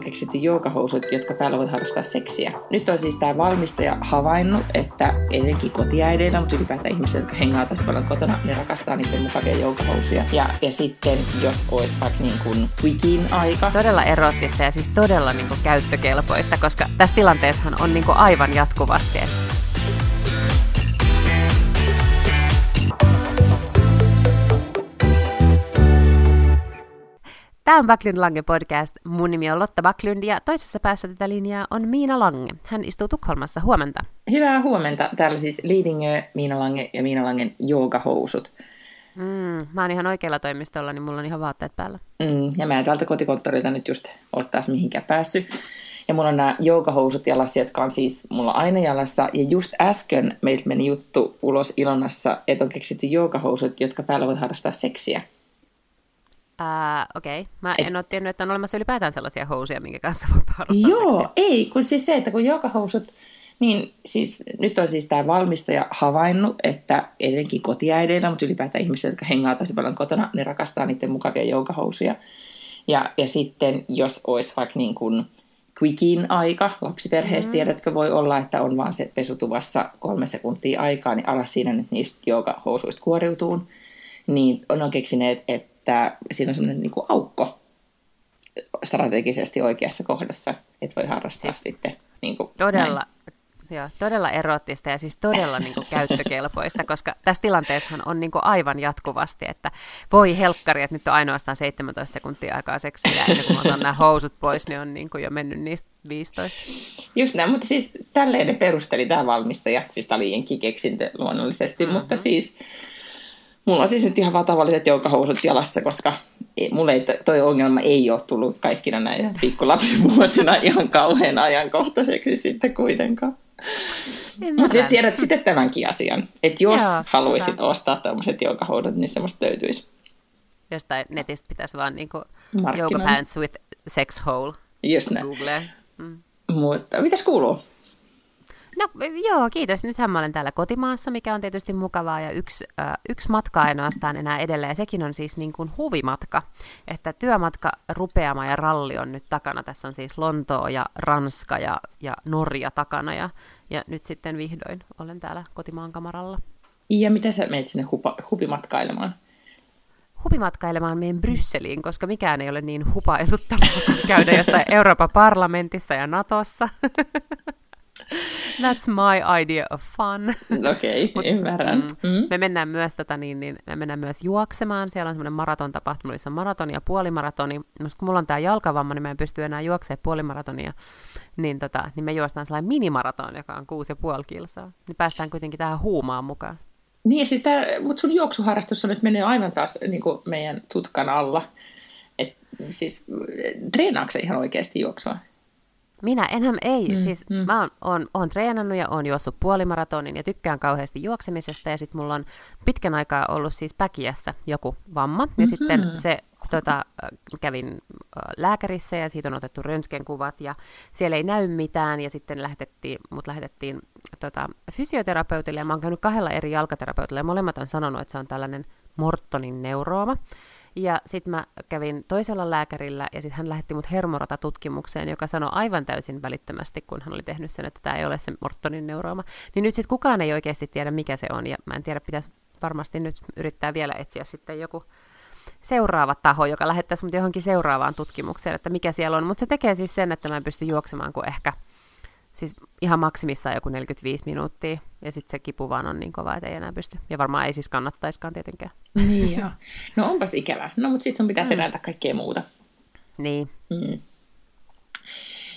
on keksitty joogahousut, jotka päällä voi harrastaa seksiä. Nyt on siis tämä valmistaja havainnut, että etenkin kotiäideillä, mutta ylipäätään ihmiset, jotka hengaa tosi paljon kotona, ne rakastaa niiden mukavia joogahousuja. Ja, ja sitten, jos olisi vaikka niin kuin quikin aika. Todella erottista ja siis todella niin kuin käyttökelpoista, koska tässä tilanteessahan on niin kuin aivan jatkuvasti, että on Backlund Lange podcast. Mun nimi on Lotta Backlund ja toisessa päässä tätä linjaa on Miina Lange. Hän istuu Tukholmassa. Huomenta. Hyvää huomenta. Täällä siis Lidingö, Miina Lange ja Miina Langen joogahousut. Mm, mä oon ihan oikealla toimistolla, niin mulla on ihan vaatteet päällä. Mm, ja mä en täältä kotikonttorilta nyt just ole taas mihinkään päässyt. Ja mulla on nämä joogahousut jalassa, jotka on siis mulla aina jalassa. Ja just äsken meiltä meni juttu ulos Ilonassa, että on keksitty joogahousut, jotka päällä voi harrastaa seksiä. Uh, Okei, okay. mä en ole tiennyt, että on olemassa ylipäätään sellaisia housuja, minkä kanssa voi harrastaa Joo, seksiä. ei, kun siis se, että kun joogahousut, niin siis nyt on siis tämä valmistaja havainnut, että etenkin kotiäideillä, mutta ylipäätään ihmiset, jotka hengaa tosi paljon kotona, ne rakastaa niiden mukavia joogahousuja. Ja, ja sitten jos olisi vaikka niin kuin quickin aika lapsiperheessä, mm. tiedätkö, voi olla, että on vaan se pesutuvassa kolme sekuntia aikaa, niin alas siinä nyt niistä joogahousuista kuoriutuu. Niin on keksineet, että että siinä on semmoinen niin aukko strategisesti oikeassa kohdassa, että voi harrastaa siis sitten niin kuin Todella, näin. Joo, todella erottista ja siis todella niin kuin, käyttökelpoista, koska tässä tilanteessahan on niin kuin, aivan jatkuvasti, että voi helkkari, että nyt on ainoastaan 17 sekuntia aikaa seksiä, ennen kuin otan nämä housut pois, niin on niin kuin, jo mennyt niistä 15. Just näin, mutta siis tälleen ne perusteli tämä valmistaja, siis tämä oli keksintö luonnollisesti, mm-hmm. mutta siis Mulla on siis nyt ihan vaan tavalliset joukkohousut jalassa, koska mulle ei, toi ongelma ei ole tullut kaikkina näinä pikkulapsivuosina ihan kauhean ajankohtaiseksi sitten kuitenkaan. Mutta nyt tiedät sitten tämänkin asian, että jos Joo, haluaisit hyvä. ostaa tämmöiset joukkohousut, niin semmoista löytyisi. Jostain netistä pitäisi vaan niinku yoga pants with sex hole. Just näin. Mm. Mutta mitäs kuuluu? No joo, kiitos. Nythän mä olen täällä kotimaassa, mikä on tietysti mukavaa ja yksi, äh, yksi matka ainoastaan enää edelleen. Ja sekin on siis niin kuin huvimatka, että työmatka rupeama ja ralli on nyt takana. Tässä on siis Lontoo ja Ranska ja, ja Norja takana ja, ja nyt sitten vihdoin olen täällä kotimaan kamaralla. Ja mitä sä menet sinne hupa, hupimatkailemaan? hupimatkailemaan meidän Brysseliin, koska mikään ei ole niin hupailuttavaa käydä jossain Euroopan parlamentissa ja Natossa. That's my idea of fun. Okei, okay, ymmärrän. Mm, mm. Me mennään myös tota, niin, niin, me mennään myös juoksemaan. Siellä on semmoinen maraton tapahtuma, missä on maratoni ja puolimaratoni. Mutta kun mulla on tämä jalkavamma, niin mä en pysty enää juoksemaan puolimaratonia. Niin, tota, niin me juostaan sellainen minimaraton, joka on kuusi ja puoli kilsaa. Niin päästään kuitenkin tähän huumaan mukaan. Niin, siis tää, mutta sun juoksuharrastus on nyt mennyt aivan taas niin meidän tutkan alla. Et, siis treenaatko ihan oikeasti juoksua? Minä enhän ei. Mm, siis mm. mä oon, oon, oon treenannut ja oon juossut puolimaratonin ja tykkään kauheasti juoksemisesta. Ja sitten mulla on pitkän aikaa ollut siis päkiässä joku vamma. Ja mm-hmm. sitten se tota, kävin lääkärissä ja siitä on otettu röntgenkuvat ja siellä ei näy mitään ja sitten lähetettiin, mut lähetettiin tota, fysioterapeutille ja mä oon käynyt kahdella eri jalkaterapeutilla ja molemmat on sanonut, että se on tällainen Mortonin neurooma. Ja sitten mä kävin toisella lääkärillä ja sitten hän lähetti mut hermorata-tutkimukseen, joka sanoi aivan täysin välittömästi, kun hän oli tehnyt sen, että tämä ei ole se Mortonin neurooma. Niin nyt sitten kukaan ei oikeasti tiedä, mikä se on ja mä en tiedä, pitäisi varmasti nyt yrittää vielä etsiä sitten joku seuraava taho, joka lähettäisi mut johonkin seuraavaan tutkimukseen, että mikä siellä on. Mutta se tekee siis sen, että mä en pysty juoksemaan kuin ehkä siis ihan maksimissaan joku 45 minuuttia, ja sitten se kipu vaan on niin kova, että ei enää pysty. Ja varmaan ei siis kannattaiskaan tietenkään. Niin joo. No onpas ikävää. No mutta sitten sun pitää tehdä mm. kaikkea muuta. Niin. Mm.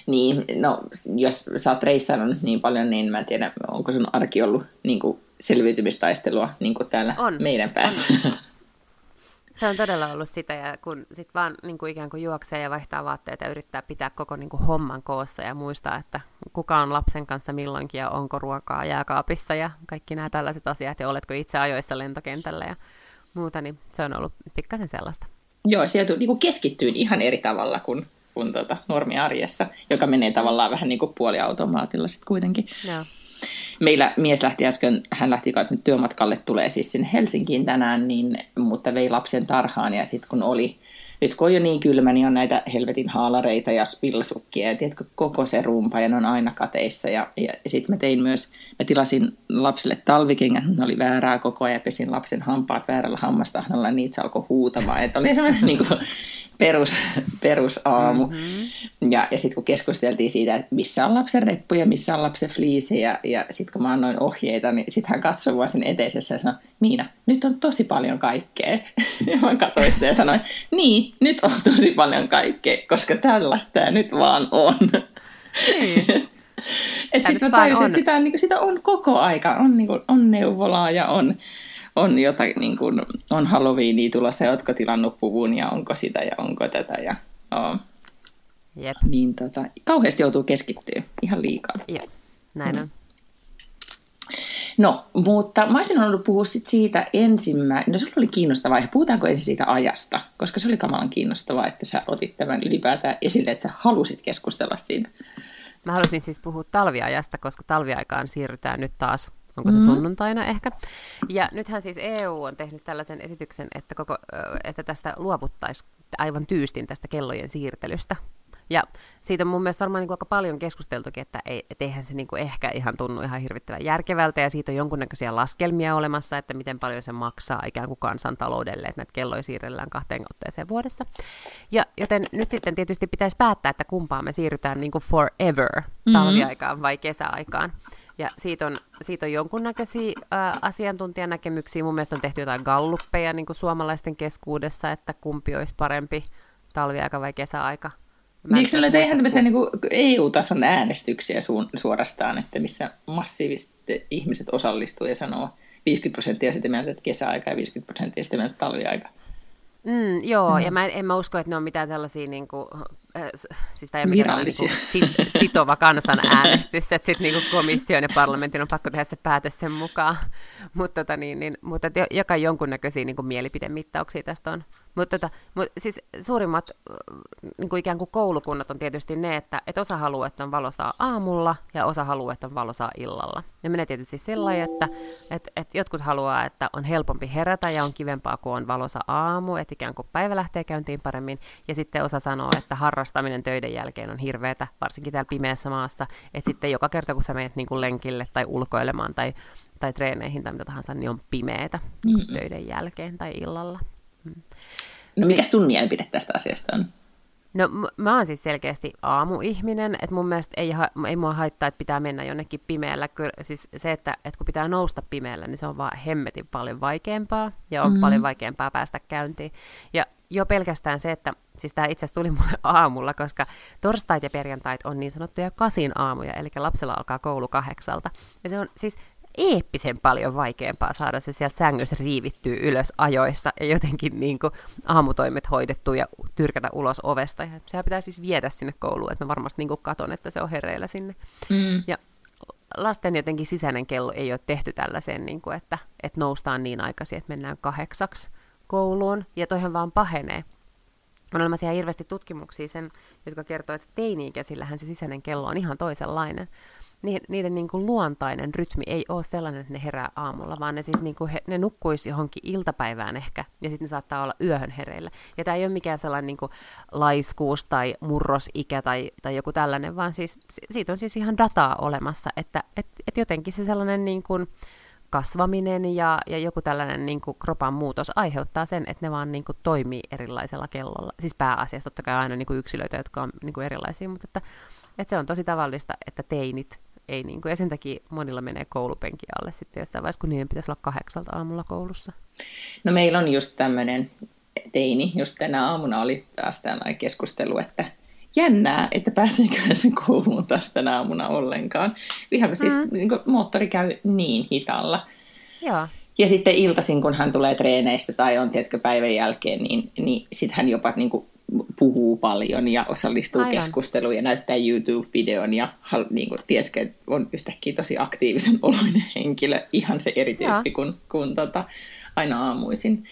Niin, no jos sä oot reissannut niin paljon, niin mä en tiedä, onko sun arki ollut niin kuin selviytymistaistelua niin kuin täällä on. meidän päässä. On. Se on todella ollut sitä, ja kun sit vaan niin kuin ikään kuin juoksee ja vaihtaa vaatteita ja yrittää pitää koko niin kuin homman koossa ja muistaa, että kuka on lapsen kanssa milloinkin ja onko ruokaa jääkaapissa ja kaikki nämä tällaiset asiat ja oletko itse ajoissa lentokentällä ja muuta, niin se on ollut pikkasen sellaista. Joo, sieltä niin keskittyy ihan eri tavalla kuin, kuin tuota, normiarjessa, joka menee tavallaan vähän niin kuin puoliautomaatilla sitten kuitenkin. Joo. Meillä mies lähti äsken, hän lähti kanssa nyt työmatkalle, tulee siis sinne Helsinkiin tänään, niin, mutta vei lapsen tarhaan ja sitten kun oli nyt kun on jo niin kylmä, niin on näitä helvetin haalareita ja villasukkia ja tiedätkö, koko se rumpa ja ne on aina kateissa. Ja, ja sitten mä tein myös, mä tilasin lapselle talvikengät, ne oli väärää koko ajan, pesin lapsen hampaat väärällä hammastahnalla ja niitä se alkoi huutamaan. Että oli semmoinen niin perus, perusaamu. Mm-hmm. Ja, ja sitten kun keskusteltiin siitä, että missä on lapsen reppu ja missä on lapsen fliisi, ja, ja sitten kun mä annoin ohjeita, niin sitten hän katsoi mua sen eteisessä ja sanoi, Miina, nyt on tosi paljon kaikkea. ja mä katsoin sitä ja sanoin, niin, nyt on tosi paljon kaikkea, koska tällaista tämä nyt vaan on. Niin. että sitten mä tajusin, että sitä, niin sitä on koko aika. On, niin kuin, on neuvolaa ja on on jotain, niin kuin, on Halloweenia tulossa ja ootko tilannut puvun ja onko sitä ja onko tätä. Ja, oh. Jep. Niin tota, kauheasti joutuu keskittyä ihan liikaa. Jep, näin mm. on. No, mutta mä olisin ollut puhua sit siitä ensimmäinen, no sulla oli kiinnostava aihe, puhutaanko ensin siitä ajasta, koska se oli kamalan kiinnostavaa, että sä otit tämän ylipäätään esille, että sä halusit keskustella siitä. Mä halusin siis puhua talviajasta, koska talviaikaan siirrytään nyt taas Onko se mm-hmm. sunnuntaina ehkä? Ja nythän siis EU on tehnyt tällaisen esityksen, että, koko, että tästä luovuttaisiin aivan tyystin tästä kellojen siirtelystä. Ja siitä on mun mielestä varmaan niin kuin aika paljon keskusteltukin, että ei, et eihän se niin kuin ehkä ihan tunnu ihan hirvittävän järkevältä, ja siitä on jonkunnäköisiä laskelmia olemassa, että miten paljon se maksaa ikään kuin kansantaloudelle, että näitä kelloja siirrellään kahteen otteeseen vuodessa. Ja joten nyt sitten tietysti pitäisi päättää, että kumpaan me siirrytään niin kuin forever, mm-hmm. talviaikaan vai kesäaikaan. Ja siitä on, siitä on jonkunnäköisiä ää, asiantuntijanäkemyksiä. Mun mielestä on tehty jotain galluppeja niin kuin suomalaisten keskuudessa, että kumpi olisi parempi, talviaika vai kesäaika. Mä Eikö ole tehdä tämmöisiä niin EU-tason äänestyksiä su- suorastaan, että missä massiivisesti ihmiset osallistuu ja sanoo 50 prosenttia sitä mieltä, että kesäaika ja 50 prosenttia sitä mieltä, että talviaika? Mm, joo, mm. ja mä en, en mä usko, että ne on mitään sellaisia, niin kuin, äh, siis tämä ei ole mikään niin sit, sitova kansanäänestys, että sitten niin komission ja parlamentin on pakko tehdä se päätös sen mukaan. Mutta, tota, niin, niin, mutta joka jonkunnäköisiä niin kuin mielipidemittauksia tästä on. Mutta tota, mut siis suurimmat niin kuin ikään kuin koulukunnat on tietysti ne, että et osa haluaa, että on valosaa aamulla ja osa haluaa, että on valosaa illalla. Ja menee tietysti sillä että et, et jotkut haluaa, että on helpompi herätä ja on kivempaa, kun on valosa aamu, että ikään kuin päivä lähtee käyntiin paremmin. Ja sitten osa sanoo, että harrastaminen töiden jälkeen on hirveätä, varsinkin täällä pimeässä maassa. Että sitten joka kerta, kun sä menet niin kuin lenkille tai ulkoilemaan tai, tai treeneihin tai mitä tahansa, niin on pimeätä mm töiden jälkeen tai illalla. No mikä sun mielipide tästä asiasta on? No mä oon siis selkeästi aamuihminen, että mun mielestä ei, ha- ei mua haittaa, että pitää mennä jonnekin pimeällä. Kyllä, siis se, että, että kun pitää nousta pimeällä, niin se on vaan hemmetin paljon vaikeampaa ja on mm-hmm. paljon vaikeampaa päästä käyntiin. Ja jo pelkästään se, että siis tämä itse asiassa tuli mulle aamulla, koska torstait ja perjantait on niin sanottuja kasin aamuja, eli lapsella alkaa koulu kahdeksalta. Ja se on siis eeppisen paljon vaikeampaa saada se sieltä sängyssä riivittyä ylös ajoissa ja jotenkin niin kuin aamutoimet hoidettu ja tyrkätä ulos ovesta. Ja sehän pitää siis viedä sinne kouluun, että mä varmasti niin kuin katon, että se on hereillä sinne. Mm. Ja lasten jotenkin sisäinen kello ei ole tehty tällaiseen, niin kuin, että, että noustaan niin aikaisin, että mennään kahdeksaksi kouluun, ja toihan vaan pahenee. On olemassa ihan hirveästi tutkimuksia, sen, jotka kertoo, että teini-ikäisillähän se sisäinen kello on ihan toisenlainen niiden niin kuin luontainen rytmi ei ole sellainen, että ne herää aamulla, vaan ne siis niin kuin he, ne nukkuisi johonkin iltapäivään ehkä, ja sitten ne saattaa olla yöhön hereillä. Ja tämä ei ole mikään sellainen niin kuin laiskuus tai murrosikä tai, tai joku tällainen, vaan siis siitä on siis ihan dataa olemassa, että et, et jotenkin se sellainen niin kuin kasvaminen ja, ja joku tällainen niin kuin kropan muutos aiheuttaa sen, että ne vaan niin kuin toimii erilaisella kellolla. Siis pääasiassa totta kai aina niin kuin yksilöitä, jotka on niin kuin erilaisia, mutta että, että se on tosi tavallista, että teinit ei niin kuin, ja sen takia monilla menee koulupenki alle sitten jossain vaiheessa, kun niiden pitäisi olla kahdeksalta aamulla koulussa. No meillä on just tämmöinen teini, just tänä aamuna oli taas tällainen keskustelu, että jännää, että pääseekö sen kouluun taas tänä aamuna ollenkaan. Ihan siis mm. niin moottori käy niin hitalla. Joo. Ja sitten iltaisin, kun hän tulee treeneistä tai on, tiedätkö, päivän jälkeen, niin, niin sitten hän jopa niin kuin puhuu paljon ja osallistuu Aivan. keskusteluun ja näyttää YouTube-videon ja niin kuin, tiedätkö, on yhtäkkiä tosi aktiivisen oloinen henkilö, ihan se eri tyyppi kuin, kuin tota, aina aamuisin.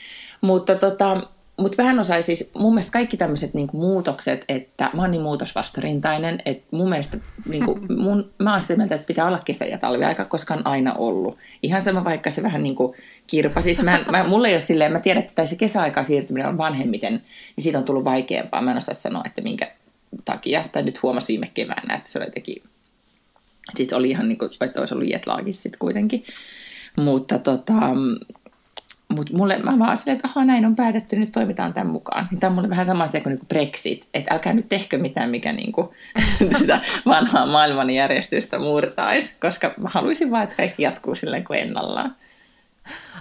Mutta tota, mutta vähän osai siis, mun mielestä kaikki tämmöiset niinku muutokset, että mä oon niin muutosvastarintainen, että mun mielestä niinku, mun, mä oon sitä mieltä, että pitää olla kesä- ja talviaika, koska on aina ollut. Ihan sama vaikka se vähän niinku kirpa. Siis mä, mä, mulle ei ole silleen, mä tiedän, että se kesäaikaan siirtyminen on vanhemmiten, niin siitä on tullut vaikeampaa. Mä en osaa sanoa, että minkä takia, tai nyt huomasi viime keväänä, että se oli jotenkin, siis oli ihan niin kuin, että olisi ollut jetlaagis sitten kuitenkin. Mutta tota, mutta mulle, mä vaan silleen, että aha, näin on päätetty, nyt toimitaan tämän mukaan. Niin tämä on mulle vähän sama asia kuin, niin kuin Brexit, että älkää nyt tehkö mitään, mikä niin kuin, sitä vanhaa maailmanjärjestystä murtaisi, koska mä haluaisin vaan, että kaikki jatkuu silleen kuin ennallaan.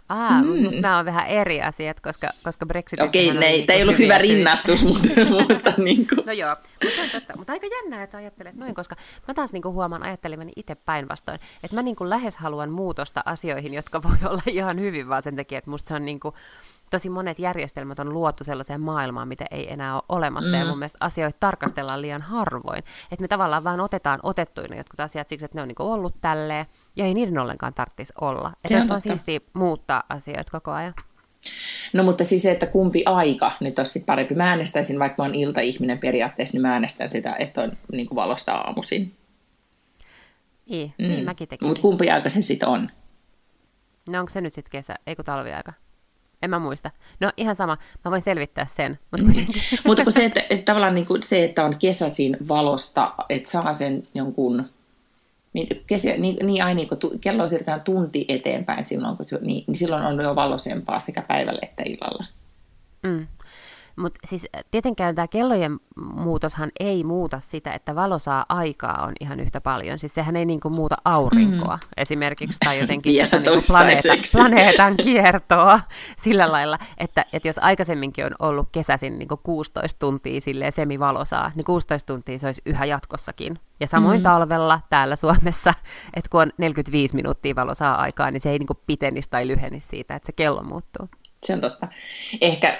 Ah, mm. musta nämä on vähän eri asiat, koska, koska Brexit... Okei, okay, ne, niin ei ollut hyvä rinnastus, mutta, mutta niin kuin... No joo, mutta, totta, mutta aika jännää, että sä ajattelet noin, koska mä taas niin kuin huomaan ajattelevani itse päinvastoin, että mä niin kuin lähes haluan muutosta asioihin, jotka voi olla ihan hyvin vaan sen takia, että musta se on niin kuin, tosi monet järjestelmät on luotu sellaiseen maailmaan, mitä ei enää ole olemassa, mm. ja mun mielestä asioita tarkastellaan liian harvoin. Että me tavallaan vaan otetaan otettuina jotkut asiat siksi, että ne on niin ollut tälleen, ja ei niiden ollenkaan tarvitsisi olla. Se että on vaan siistiä muuttaa asioita koko ajan. No mutta siis se, että kumpi aika nyt olisi sitten parempi. Mä äänestäisin, vaikka mä oon iltaihminen periaatteessa, niin mä äänestän sitä, että on niin kuin valosta aamuisin. Niin, mm. niin mäkin tekisin. Mutta kumpi aika se sitten on? No onko se nyt sitten kesä, ei kun talviaika? En mä muista. No ihan sama, mä voin selvittää sen. Mutta, mm. kun se, että, että tavallaan niin kuin se, että on kesäisin valosta, että saa sen jonkun, niin, kesä, niin, niin aina niin kun kello siirretään tunti eteenpäin silloin, kun, niin, niin silloin on jo valosempaa sekä päivällä että illalla. Mm. Mutta siis tietenkään tämä kellojen muutoshan ei muuta sitä, että valo saa aikaa on ihan yhtä paljon. Siis sehän ei niinku muuta aurinkoa mm. esimerkiksi tai jotenkin tätä niinku planeeta, planeetan kiertoa sillä lailla, että, että jos aikaisemminkin on ollut kesäisin niinku 16 tuntia silleen semivalosaa, niin 16 tuntia se olisi yhä jatkossakin. Ja samoin mm. talvella täällä Suomessa, että kun on 45 minuuttia valosaa aikaa, niin se ei niinku pitenisi tai lyhenisi siitä, että se kello muuttuu. Se on totta. Ehkä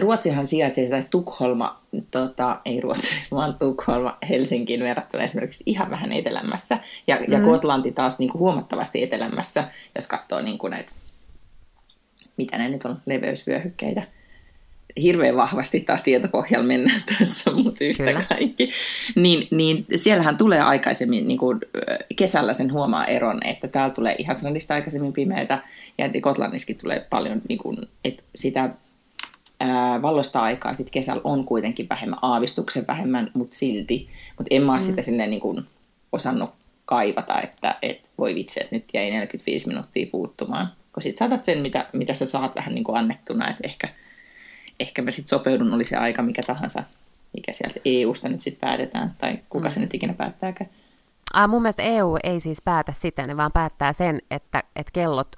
Ruotsihan sijaitsee sitä Tukholma, tota, ei Ruotsi, vaan Tukholma Helsinkiin verrattuna esimerkiksi ihan vähän etelämässä. Ja, mm. ja Gotlanti taas niin kuin huomattavasti etelämässä, jos katsoo niin kuin näitä, mitä ne nyt on, leveysvyöhykkeitä hirveän vahvasti taas tietopohjalla mennään tässä, mutta yhtä Kyllä. kaikki. Niin, niin siellähän tulee aikaisemmin, niin kuin kesällä sen huomaa eron, että täällä tulee ihan sanallista aikaisemmin pimeätä, ja Kotlannissakin tulee paljon niin kuin, että sitä ää, vallosta aikaa sit kesällä on kuitenkin vähemmän, aavistuksen vähemmän, mutta silti. Mutta en mä mm. sitä silleen niin kuin osannut kaivata, että et voi vitsi, että nyt jäi 45 minuuttia puuttumaan. Kun sit saatat sen, mitä, mitä sä saat vähän niin kuin annettuna, että ehkä – ehkä mä sitten sopeudun, oli se aika mikä tahansa, mikä sieltä EU-sta nyt sitten päätetään, tai kuka mm. se nyt ikinä päättääkään. Ah, mun mielestä EU ei siis päätä sitä, ne vaan päättää sen, että, että, kellot,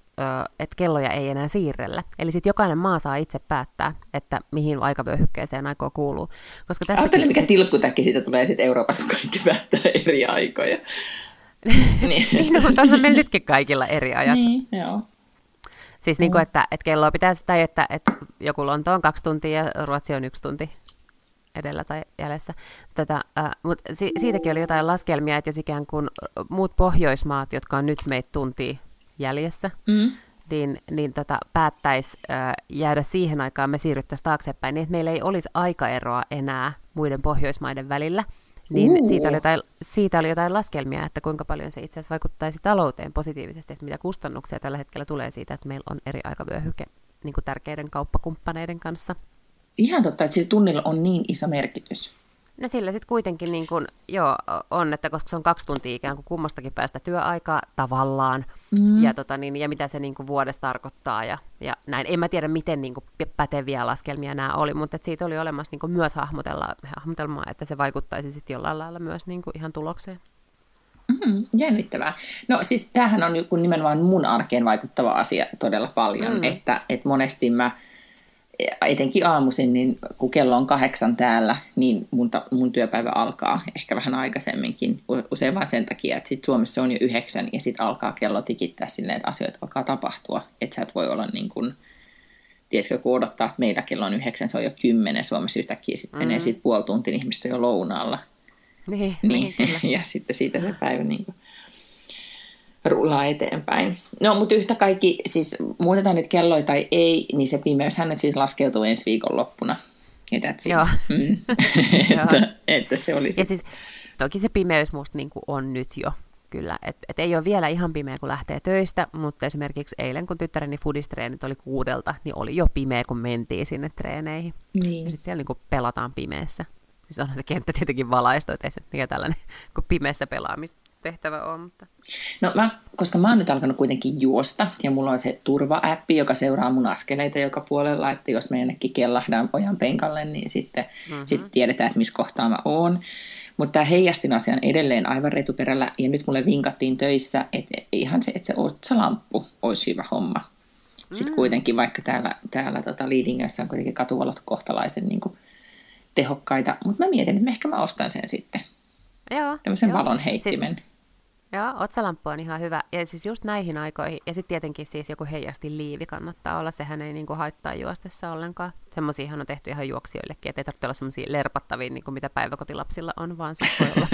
että kelloja ei enää siirrellä. Eli sitten jokainen maa saa itse päättää, että mihin aikavyöhykkeeseen aikoo kuuluu. Koska tästä Ajattele, mikä tilkkutäkki siitä tulee sitten Euroopassa, kun kaikki päättää eri aikoja. niin. niin, no, mutta onhan meillä nytkin kaikilla eri ajat. Niin, joo. Siis niin kuin, että, että kelloa pitää, tai että, että joku Lonto on kaksi tuntia ja Ruotsi on yksi tunti edellä tai jäljessä. Tätä, äh, mutta si- siitäkin oli jotain laskelmia, että jos ikään kuin muut Pohjoismaat, jotka on nyt meitä tuntia jäljessä, mm. niin, niin tota, päättäisi äh, jäädä siihen aikaan, me siirryttäisiin taaksepäin, niin että meillä ei olisi aikaeroa enää muiden Pohjoismaiden välillä. Niin siitä oli, jotain, siitä oli jotain laskelmia, että kuinka paljon se itse asiassa vaikuttaisi talouteen positiivisesti, että mitä kustannuksia tällä hetkellä tulee siitä, että meillä on eri aikavyöhyke niin kuin tärkeiden kauppakumppaneiden kanssa. Ihan totta, että sillä tunnilla on niin iso merkitys. No sillä sitten kuitenkin niin kun, joo, on, että koska se on kaksi tuntia ikään kuin kummastakin päästä työaikaa tavallaan, mm. ja, tota, niin, ja mitä se niin kuin vuodessa tarkoittaa, ja, ja näin. En mä tiedä, miten niin kuin päteviä laskelmia nämä oli, mutta siitä oli olemassa niin kuin myös hahmotella, hahmotelmaa, että se vaikuttaisi sitten jollain lailla myös niin kuin ihan tulokseen. Mm, jännittävää. No siis tämähän on joku nimenomaan mun arkeen vaikuttava asia todella paljon, mm. että, että monesti mä etenkin aamuisin, niin kun kello on kahdeksan täällä, niin mun, ta, mun työpäivä alkaa ehkä vähän aikaisemminkin. Usein vain sen takia, että sit Suomessa on jo yhdeksän ja sitten alkaa kello tikittää silleen, että asioita alkaa tapahtua. Että sä et voi olla niin kuin, tiedätkö, kun odottaa, meillä kello on yhdeksän, se on jo kymmenen, Suomessa yhtäkkiä sitten mm-hmm. menee sitten puoli tuntia, niin ihmiset on jo lounaalla. Niin, niin, niin ja sitten siitä se päivä niin kuin rullaa eteenpäin. No, mutta yhtä kaikki, siis muutetaan nyt kelloja tai ei, niin se pimeyshän nyt siis laskeutuu ensi viikon loppuna. Ja that's Joo. Mm. että, että, se oli Ja siis toki se pimeys musta niin on nyt jo kyllä. Et, et ei ole vielä ihan pimeä, kun lähtee töistä, mutta esimerkiksi eilen, kun tyttäreni fudistreenit oli kuudelta, niin oli jo pimeä, kun mentiin sinne treeneihin. Niin. Ja sitten siellä niin pelataan pimeässä. Siis onhan se kenttä tietenkin valaistu, että ei se mikä tällainen kuin pimeässä pelaamistehtävä on. Mutta... No mä, koska mä oon nyt alkanut kuitenkin juosta, ja mulla on se turva-appi, joka seuraa mun askeleita joka puolella, että jos me jonnekin kellahdaan ojan penkalle, niin sitten mm-hmm. sit tiedetään, että missä kohtaa mä oon. Mutta tämä heijastin asian edelleen aivan retuperällä, ja nyt mulle vinkattiin töissä, että ihan se, että se otsalamppu olisi hyvä homma. Sitten mm. kuitenkin, vaikka täällä, täällä tota Liidingössä on kuitenkin katuvalot kohtalaisen niin kuin, tehokkaita, mutta mä mietin, että ehkä mä ostan sen sitten. Joo. Tämmöisen valon heittimen. Siis, Joo, otsalamppu on ihan hyvä. Ja siis just näihin aikoihin, ja sitten tietenkin siis joku heijasti liivi kannattaa olla, sehän ei niinku haittaa juostessa ollenkaan. Semmoisiahan on tehty ihan juoksijoillekin, että ei tarvitse olla semmoisia lerpattavia, niin kuin mitä päiväkotilapsilla on, vaan se voi olla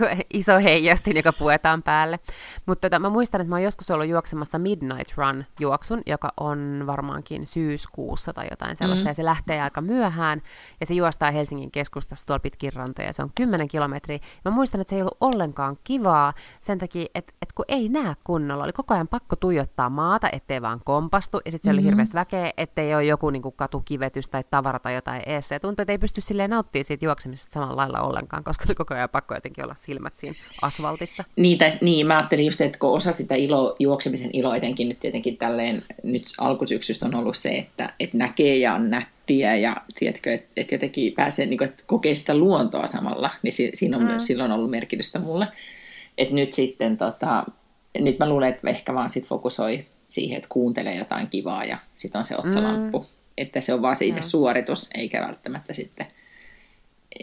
iso heijastin, joka puetaan päälle. Mutta tota, mä muistan, että mä oon joskus ollut juoksemassa Midnight Run-juoksun, joka on varmaankin syyskuussa tai jotain sellaista, mm. ja se lähtee aika myöhään, ja se juostaa Helsingin keskustassa tuolla pitkin rantoja, ja se on 10 kilometriä. Mä muistan, että se ei ollut ollenkaan kivaa, sen takia, että, että kun ei näe kunnolla, oli koko ajan pakko tuijottaa maata, ettei vaan kompastu, ja sitten se mm-hmm. oli hirveästi väkeä, ettei ole joku niin kuin katukivetys tai tavara tai jotain ees. Ja tuntui, että ei pysty silleen nauttimaan siitä juoksemisesta samalla lailla ollenkaan, koska oli koko ajan pakko jotenkin olla silmät siinä asfaltissa. Niin, tai, niin mä ajattelin just, että kun osa sitä ilo, juoksemisen ilo etenkin nyt tietenkin tälleen nyt alkusyksystä on ollut se, että, että näkee ja on nättiä ja tiedätkö, että, että jotenkin pääsee niin kuin, että kokee sitä luontoa samalla, niin siinä on mm. myös silloin ollut merkitystä mulle. Et nyt sitten, tota, nyt mä luulen, että ehkä vaan sit fokusoi siihen, että kuuntelee jotain kivaa ja sitten on se otsalamppu. Mm. Että se on vaan siitä no. suoritus, eikä välttämättä sitten,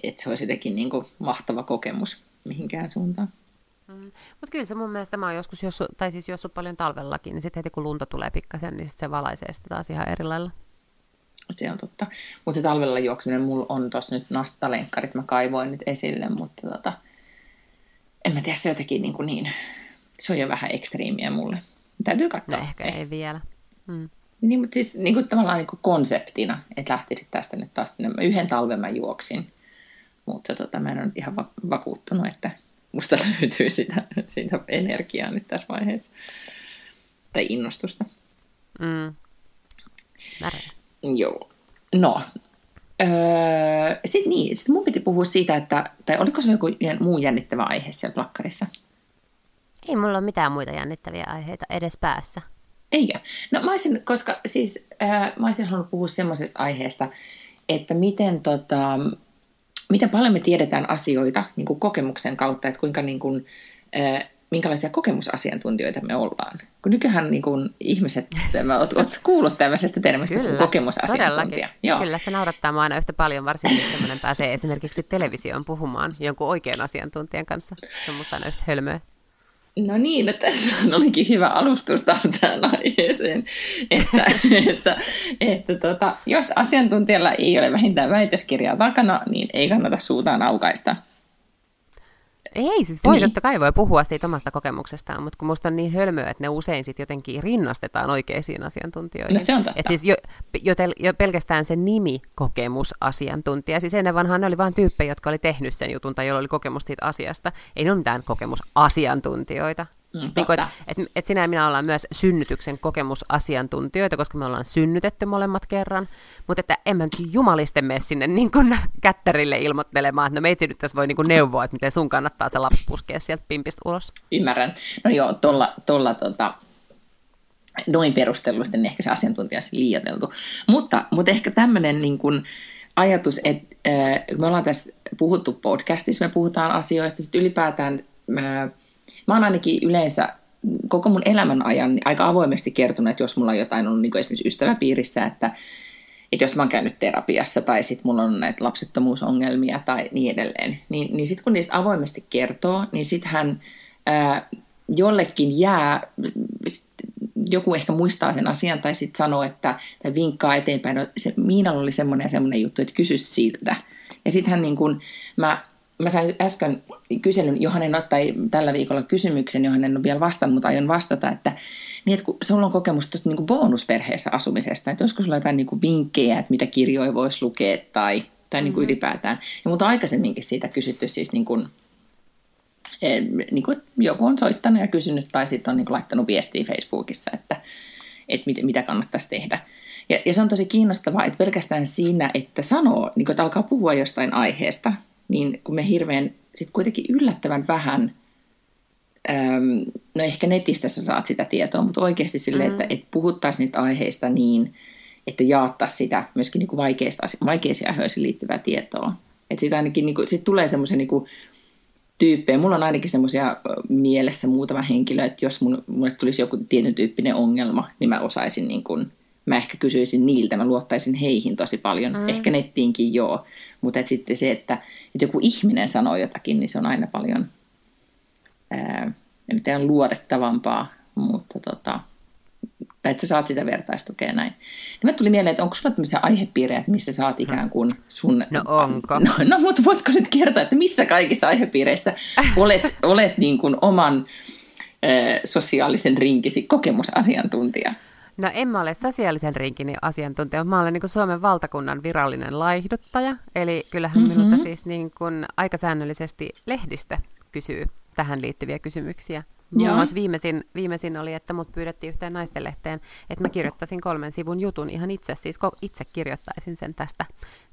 että se olisi jotenkin niin kuin mahtava kokemus mihinkään suuntaan. Mm. Mutta kyllä se mun mielestä, mä oon joskus jossu, tai siis jossu paljon talvellakin, niin sitten heti kun lunta tulee pikkasen, niin sit se valaisee sitä taas ihan eri lailla. Se on totta. Mutta se talvella juokseminen, mulla on tuossa nyt nastalenkkarit, mä kaivoin nyt esille, mutta tota, en mä tiedä, se jotenkin niin, kuin niin se on jo vähän ekstriimiä mulle. Täytyy katsoa. No ehkä ei vielä. Hmm. Niin, mutta siis niin kuin tavallaan niin kuin konseptina, että lähtisit tästä nyt taas tänne. Yhden talven mä juoksin, mutta tota, mä en ole ihan vakuuttunut, että musta löytyy sitä, sitä energiaa nyt tässä vaiheessa. Tai innostusta. Mm. Joo. No, Öö, sitten niin, sit mun piti puhua siitä, että, tai oliko se joku muu jännittävä aihe siellä plakkarissa? Ei mulla ole mitään muita jännittäviä aiheita edes päässä. Eikö? No mä olisin, koska siis äh, mä olisin halunnut puhua semmoisesta aiheesta, että miten, tota, miten paljon me tiedetään asioita niin kuin kokemuksen kautta, että kuinka niin kuin, äh, minkälaisia kokemusasiantuntijoita me ollaan. Kun nykyään niin kuin ihmiset, oletko kuullut tämmöisestä termistä Kyllä, kuin kokemusasiantuntija? Joo. Kyllä, se naurattaa aina yhtä paljon, varsinkin jos semmoinen pääsee esimerkiksi televisioon puhumaan jonkun oikean asiantuntijan kanssa. Se on musta aina yhtä hölmöä. No niin, no tässä olikin hyvä alustus taas tähän aiheeseen, että, että, että tota, jos asiantuntijalla ei ole vähintään väitöskirjaa takana, niin ei kannata suutaan aukaista. Ei, siis voi niin. totta kai voi puhua siitä omasta kokemuksestaan, mutta kun musta on niin hölmöä, että ne usein sitten jotenkin rinnastetaan oikeisiin asiantuntijoihin. No se on totta. Et siis jo, jo, tel, jo pelkästään se nimi kokemusasiantuntija, siis ennen vanhaan ne oli vain tyyppejä, jotka oli tehnyt sen jutun tai joilla oli kokemusta siitä asiasta. Ei ne ole mitään kokemusasiantuntijoita. Mm, niin kuin, että et, et sinä ja minä ollaan myös synnytyksen kokemusasiantuntijoita, koska me ollaan synnytetty molemmat kerran, mutta että en mä nyt jumalisten mene sinne niin kuin kättärille ilmoittelemaan, että no meitsi nyt tässä voi niin kuin neuvoa, että miten sun kannattaa se lapsi puskea sieltä pimpistä ulos. Ymmärrän. No joo, tuolla, tuolla tota, noin perustellusti niin ehkä se asiantuntija on liioiteltu. Mutta, mutta ehkä tämmöinen niin kuin ajatus, että äh, me ollaan tässä puhuttu podcastissa, me puhutaan asioista, sitten ylipäätään äh, mä oon ainakin yleensä koko mun elämän ajan aika avoimesti kertonut, että jos mulla on jotain ollut niin esimerkiksi ystäväpiirissä, että, että jos mä oon käynyt terapiassa tai sitten mulla on näitä lapsettomuusongelmia tai niin edelleen, niin, niin sitten kun niistä avoimesti kertoo, niin sittenhän ää, jollekin jää, joku ehkä muistaa sen asian tai sitten sanoo, että tai vinkkaa eteenpäin, no se, Miinalla oli semmoinen ja semmoinen juttu, että kysy siltä. Ja sittenhän niin kun, mä mä sain äsken kyselyn, johon en ottai tällä viikolla kysymyksen, johon en ole vielä vastannut, mutta aion vastata, että, niin, että kun sulla on kokemus tuosta niin bonusperheessä asumisesta, että olisiko sulla jotain niin kuin vinkkejä, että mitä kirjoja voisi lukea tai, tai niin kuin mm-hmm. ylipäätään. Ja mutta aikaisemminkin siitä kysytty siis niin kuin, niin kuin joku on soittanut ja kysynyt tai sitten on niin kuin laittanut viestiä Facebookissa, että, että mit, mitä kannattaisi tehdä. Ja, ja se on tosi kiinnostavaa, että pelkästään siinä, että sanoo, niin kuin, että alkaa puhua jostain aiheesta, niin kun me hirveän sitten kuitenkin yllättävän vähän, äm, no ehkä netistä sä saat sitä tietoa, mutta oikeasti sille, mm. että, että puhuttaisiin niistä aiheista niin, että jaattaisi sitä myöskin niin kuin vaikeista, vaikeisiin aiheisiin liittyvää tietoa. Että siitä ainakin niin kuin, sit tulee tämmöisen niin kuin, tyyppejä. Mulla on ainakin semmoisia mielessä muutama henkilö, että jos mun, mulle tulisi joku tietyn tyyppinen ongelma, niin mä osaisin niin kuin, mä ehkä kysyisin niiltä, mä luottaisin heihin tosi paljon, mm. ehkä nettiinkin joo, mutta et sitten se, että, että joku ihminen sanoo jotakin, niin se on aina paljon ää, en luotettavampaa, mutta tota, tai että sä saat sitä vertaistukea näin. Niin mä tuli mieleen, että onko sulla tämmöisiä aihepiirejä, että missä saat ikään kuin sun... No onko? No, no mutta voitko nyt kertoa, että missä kaikissa aihepiireissä olet, olet niin kuin oman äh, sosiaalisen rinkisi kokemusasiantuntija? No en mä ole sosiaalisen rinkini asiantuntija, mä olen niin kuin Suomen valtakunnan virallinen laihduttaja, eli kyllähän mm-hmm. minulta siis niin kuin aika säännöllisesti lehdistö kysyy tähän liittyviä kysymyksiä. Muun muassa viimeisin, viimeisin oli, että mut pyydettiin yhteen naistenlehteen, että mä kirjoittaisin kolmen sivun jutun ihan itse, siis itse kirjoittaisin sen tästä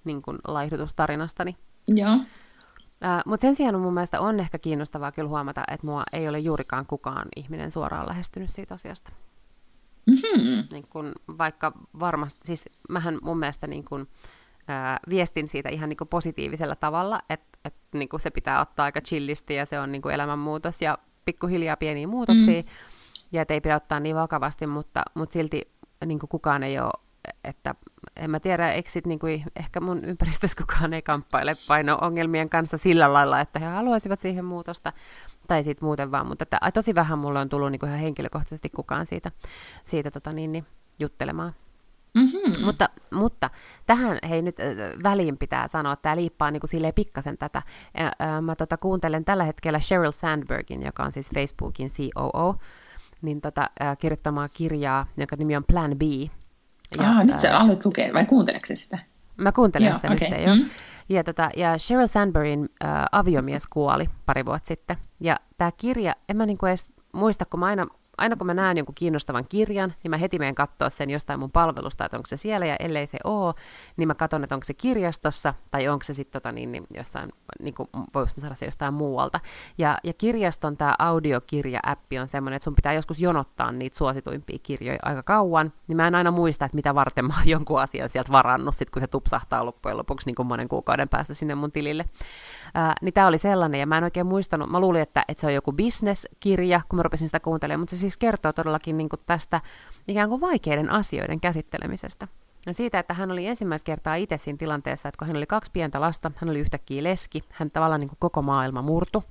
niin kuin laihdutustarinastani. Joo. Uh, Mutta sen sijaan mun mielestä on ehkä kiinnostavaa kyllä huomata, että mua ei ole juurikaan kukaan ihminen suoraan lähestynyt siitä asiasta. Mm-hmm. Niin kun, vaikka varmasti, siis mähän mun mielestä niin kun, ää, viestin siitä ihan niin positiivisella tavalla, että et, niin se pitää ottaa aika chillisti ja se on niin elämänmuutos ja pikkuhiljaa pieniä muutoksia, mm. ja ei pidä ottaa niin vakavasti, mutta, mutta silti niin kukaan ei ole, että en mä tiedä, eikö sit niin kuin, ehkä mun ympäristössä kukaan ei kamppaile paino-ongelmien kanssa sillä lailla, että he haluaisivat siihen muutosta, tai sitten muuten vaan, mutta että, tosi vähän mulle on tullut niin kuin ihan henkilökohtaisesti kukaan siitä, siitä tota, niin, niin, juttelemaan. Mm-hmm. Mutta, mutta tähän hei nyt väliin pitää sanoa, että tämä liippaa niin kuin pikkasen tätä. Mä tota, kuuntelen tällä hetkellä Sheryl Sandbergin, joka on siis Facebookin COO, niin tota, kirjoittamaa kirjaa, jonka nimi on Plan B. Ja, ah, nyt sä aloit lukea, vai kuunteleeko sitä? Mä kuuntelen Joo, sitä okay. nyt jo. Mm. Ja, tota, ja Sheryl Sandbergin äh, aviomies kuoli pari vuotta sitten. Ja tämä kirja, en mä niinku edes muista, kun mä aina aina kun mä näen jonkun kiinnostavan kirjan, niin mä heti menen katsoa sen jostain mun palvelusta, että onko se siellä, ja ellei se ole, niin mä katson, että onko se kirjastossa, tai onko se sitten tota, niin, niin, jossain, niin kuin, voisi saada se jostain muualta. Ja, ja kirjaston tämä audiokirja-appi on semmoinen, että sun pitää joskus jonottaa niitä suosituimpia kirjoja aika kauan, niin mä en aina muista, että mitä varten mä oon jonkun asian sieltä varannut, sit kun se tupsahtaa loppujen lopuksi niin kuin monen kuukauden päästä sinne mun tilille. Ää, niin tämä oli sellainen, ja mä en oikein muistanut, mä luulin, että, että se on joku bisneskirja, kun mä rupesin sitä kuuntelemaan, mutta se siis kertoo todellakin niin kuin tästä ikään kuin vaikeiden asioiden käsittelemisestä. Ja siitä, että hän oli ensimmäistä kertaa itse siinä tilanteessa, että kun hän oli kaksi pientä lasta, hän oli yhtäkkiä leski, hän tavallaan niin kuin koko maailma murtu,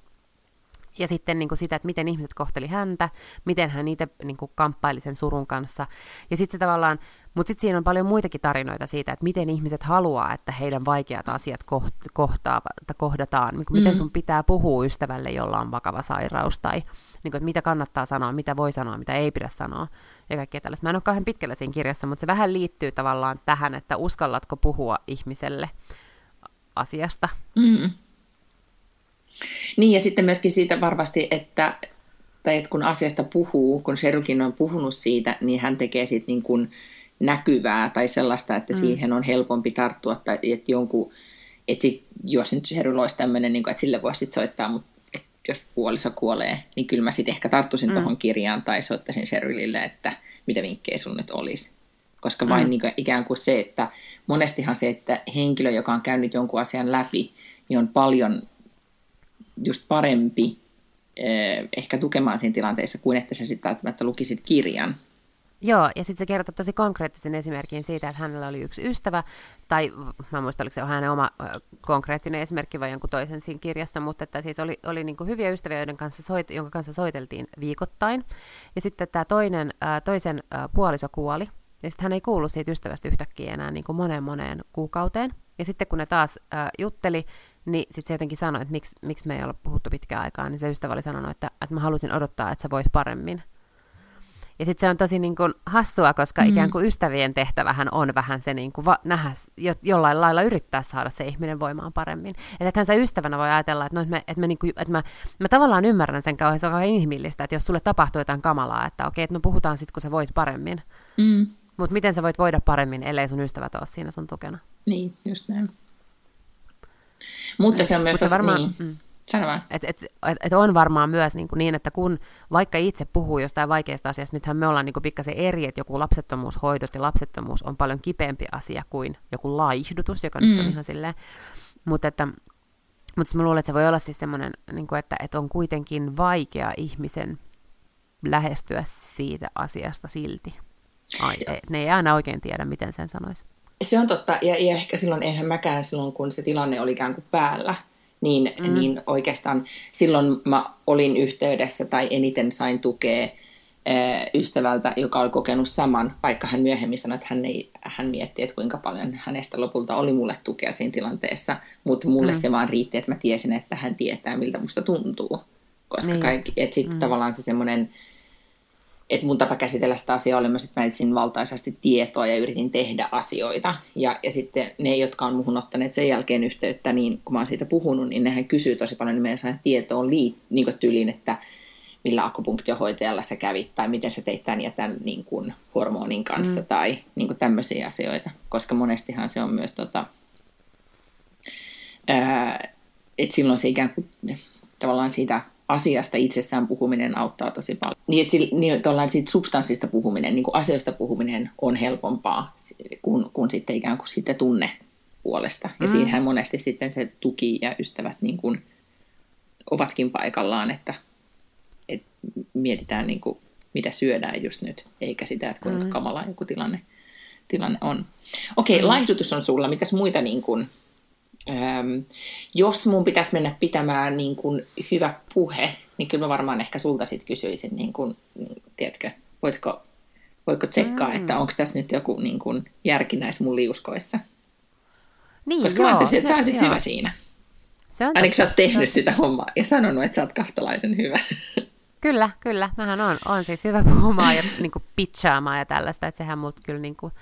ja sitten niin kuin sitä, että miten ihmiset kohteli häntä, miten hän itse niin kuin kamppaili sen surun kanssa. Ja sitten se tavallaan, mutta sitten siinä on paljon muitakin tarinoita siitä, että miten ihmiset haluaa, että heidän vaikeat asiat koht, kohtaa, kohdataan. Niin kuin mm. Miten sun pitää puhua ystävälle, jolla on vakava sairaus, tai niin kuin, että mitä kannattaa sanoa, mitä voi sanoa, mitä ei pidä sanoa, ja kaikkea tällaista. Mä en ole kauhean pitkällä siinä kirjassa, mutta se vähän liittyy tavallaan tähän, että uskallatko puhua ihmiselle asiasta. Mm. Niin, ja sitten myöskin siitä varmasti, että, tai että kun asiasta puhuu, kun Sherukin on puhunut siitä, niin hän tekee siitä niin kuin näkyvää tai sellaista, että mm. siihen on helpompi tarttua, tai että jonkun, että sit, jos nyt Sherul olisi tämmöinen, niin kuin, että sille voisi soittaa, mutta jos puoliso kuolee, niin kyllä mä sitten ehkä tarttuisin mm. tuohon kirjaan tai soittaisin Sherylille, että mitä vinkkejä sun nyt olisi. Koska vain mm. niin kuin, ikään kuin se, että monestihan se, että henkilö, joka on käynyt jonkun asian läpi, niin on paljon just parempi eh, ehkä tukemaan siinä tilanteessa kuin että sä sitten välttämättä lukisit kirjan. Joo, ja sitten se kertoo tosi konkreettisen esimerkin siitä, että hänellä oli yksi ystävä, tai mä en muista, oliko se hänen oma konkreettinen esimerkki vai jonkun toisen siinä kirjassa, mutta että siis oli, oli niin hyviä ystäviä, joiden kanssa soit, jonka kanssa soiteltiin viikoittain. Ja sitten tämä toinen, toisen puoliso kuoli, Ja sitten hän ei kuulu siitä ystävästä yhtäkkiä enää niin kuin moneen moneen kuukauteen. Ja sitten kun ne taas äh, jutteli, niin sitten se jotenkin sanoi, että miksi, miksi me ei ole puhuttu pitkään aikaa, niin se ystävä oli sanonut, että, että mä halusin odottaa, että sä voit paremmin. Ja sitten se on tosi niin kuin hassua, koska mm. ikään kuin ystävien tehtävähän on vähän se niin kuin va- nähdä, jo, jollain lailla yrittää saada se ihminen voimaan paremmin. Että ethän sä ystävänä voi ajatella, että, no, että, me, että, me, niin kuin, että mä, mä tavallaan ymmärrän sen kauhean, se on kauhean inhimillistä, että jos sulle tapahtuu jotain kamalaa, että okei, että no puhutaan sitten, kun sä voit paremmin. Mm. Mutta miten sä voit voida paremmin, ellei sun ystävät ole siinä sun tukena? Niin, just näin. Mutta se on myös tosi varmaan, niin. Mm. Sano vaan. Et, et, et, et on varmaan myös niin, kuin niin, että kun vaikka itse puhuu jostain vaikeasta asiasta, nythän me ollaan niin kuin pikkasen eri, että joku lapsettomuushoidot ja lapsettomuus on paljon kipeämpi asia kuin joku laihdutus, joka mm. nyt on mm. ihan silleen. Mutta että mutta mä luulen, että se voi olla siis semmoinen, niin kuin, että, että on kuitenkin vaikea ihmisen lähestyä siitä asiasta silti. Ai, ei, ne ei aina oikein tiedä, miten sen sanoisi. Se on totta, ja, ja ehkä silloin, eihän mäkään silloin, kun se tilanne oli ikään kuin päällä, niin, mm. niin oikeastaan silloin mä olin yhteydessä tai eniten sain tukea ystävältä, joka oli kokenut saman, vaikka hän myöhemmin sanoi, että hän, ei, hän mietti, että kuinka paljon hänestä lopulta oli mulle tukea siinä tilanteessa, mutta mulle mm. se vaan riitti, että mä tiesin, että hän tietää, miltä musta tuntuu. Koska niin kaikki, että sitten mm. tavallaan se semmoinen että mun tapa käsitellä sitä asiaa oli myös, että mä etsin valtaisasti tietoa ja yritin tehdä asioita. Ja, ja sitten ne, jotka on muhun ottaneet sen jälkeen yhteyttä, niin kun mä oon siitä puhunut, niin nehän kysyy tosi paljon nimenomaan tietoon lii, niin tyyliin, että millä akupunktiohoitajalla sä kävit, tai miten sä teit tämän ja tämän niin kuin hormonin kanssa, mm. tai niin kuin tämmöisiä asioita. Koska monestihan se on myös, tota, että silloin se ikään kuin tavallaan siitä asiasta itsessään puhuminen auttaa tosi paljon. Niin, että niin, siitä substanssista puhuminen, niin kuin asioista puhuminen on helpompaa kuin, kuin sitten ikään kuin sitten tunne puolesta. Ja mm. siinähän monesti sitten se tuki ja ystävät niin kuin ovatkin paikallaan, että, että mietitään niin kuin, mitä syödään just nyt, eikä sitä, että kuinka mm. kamala joku tilanne, tilanne on. Okei, okay, mm. laihdutus on sulla. Mitäs muita niin kuin, Öm, jos mun pitäisi mennä pitämään niin kuin hyvä puhe, niin kyllä mä varmaan ehkä sulta sitten kysyisin, niin kuin, tiedätkö, voitko, voitko tsekkaa, mm. että onko tässä nyt joku niin kuin, järki näissä mun liuskoissa. Niin, Koska joo, mä ajattelin, että sä olisit hyvä siinä. Se on Ainakin sä oot tehnyt sitä hommaa ja sanonut, että sä oot kahtalaisen hyvä. Kyllä, kyllä. Mähän on, on siis hyvä puhumaan ja niin kuin pitchaamaan ja tällaista, että sehän mut kyllä niin kuin,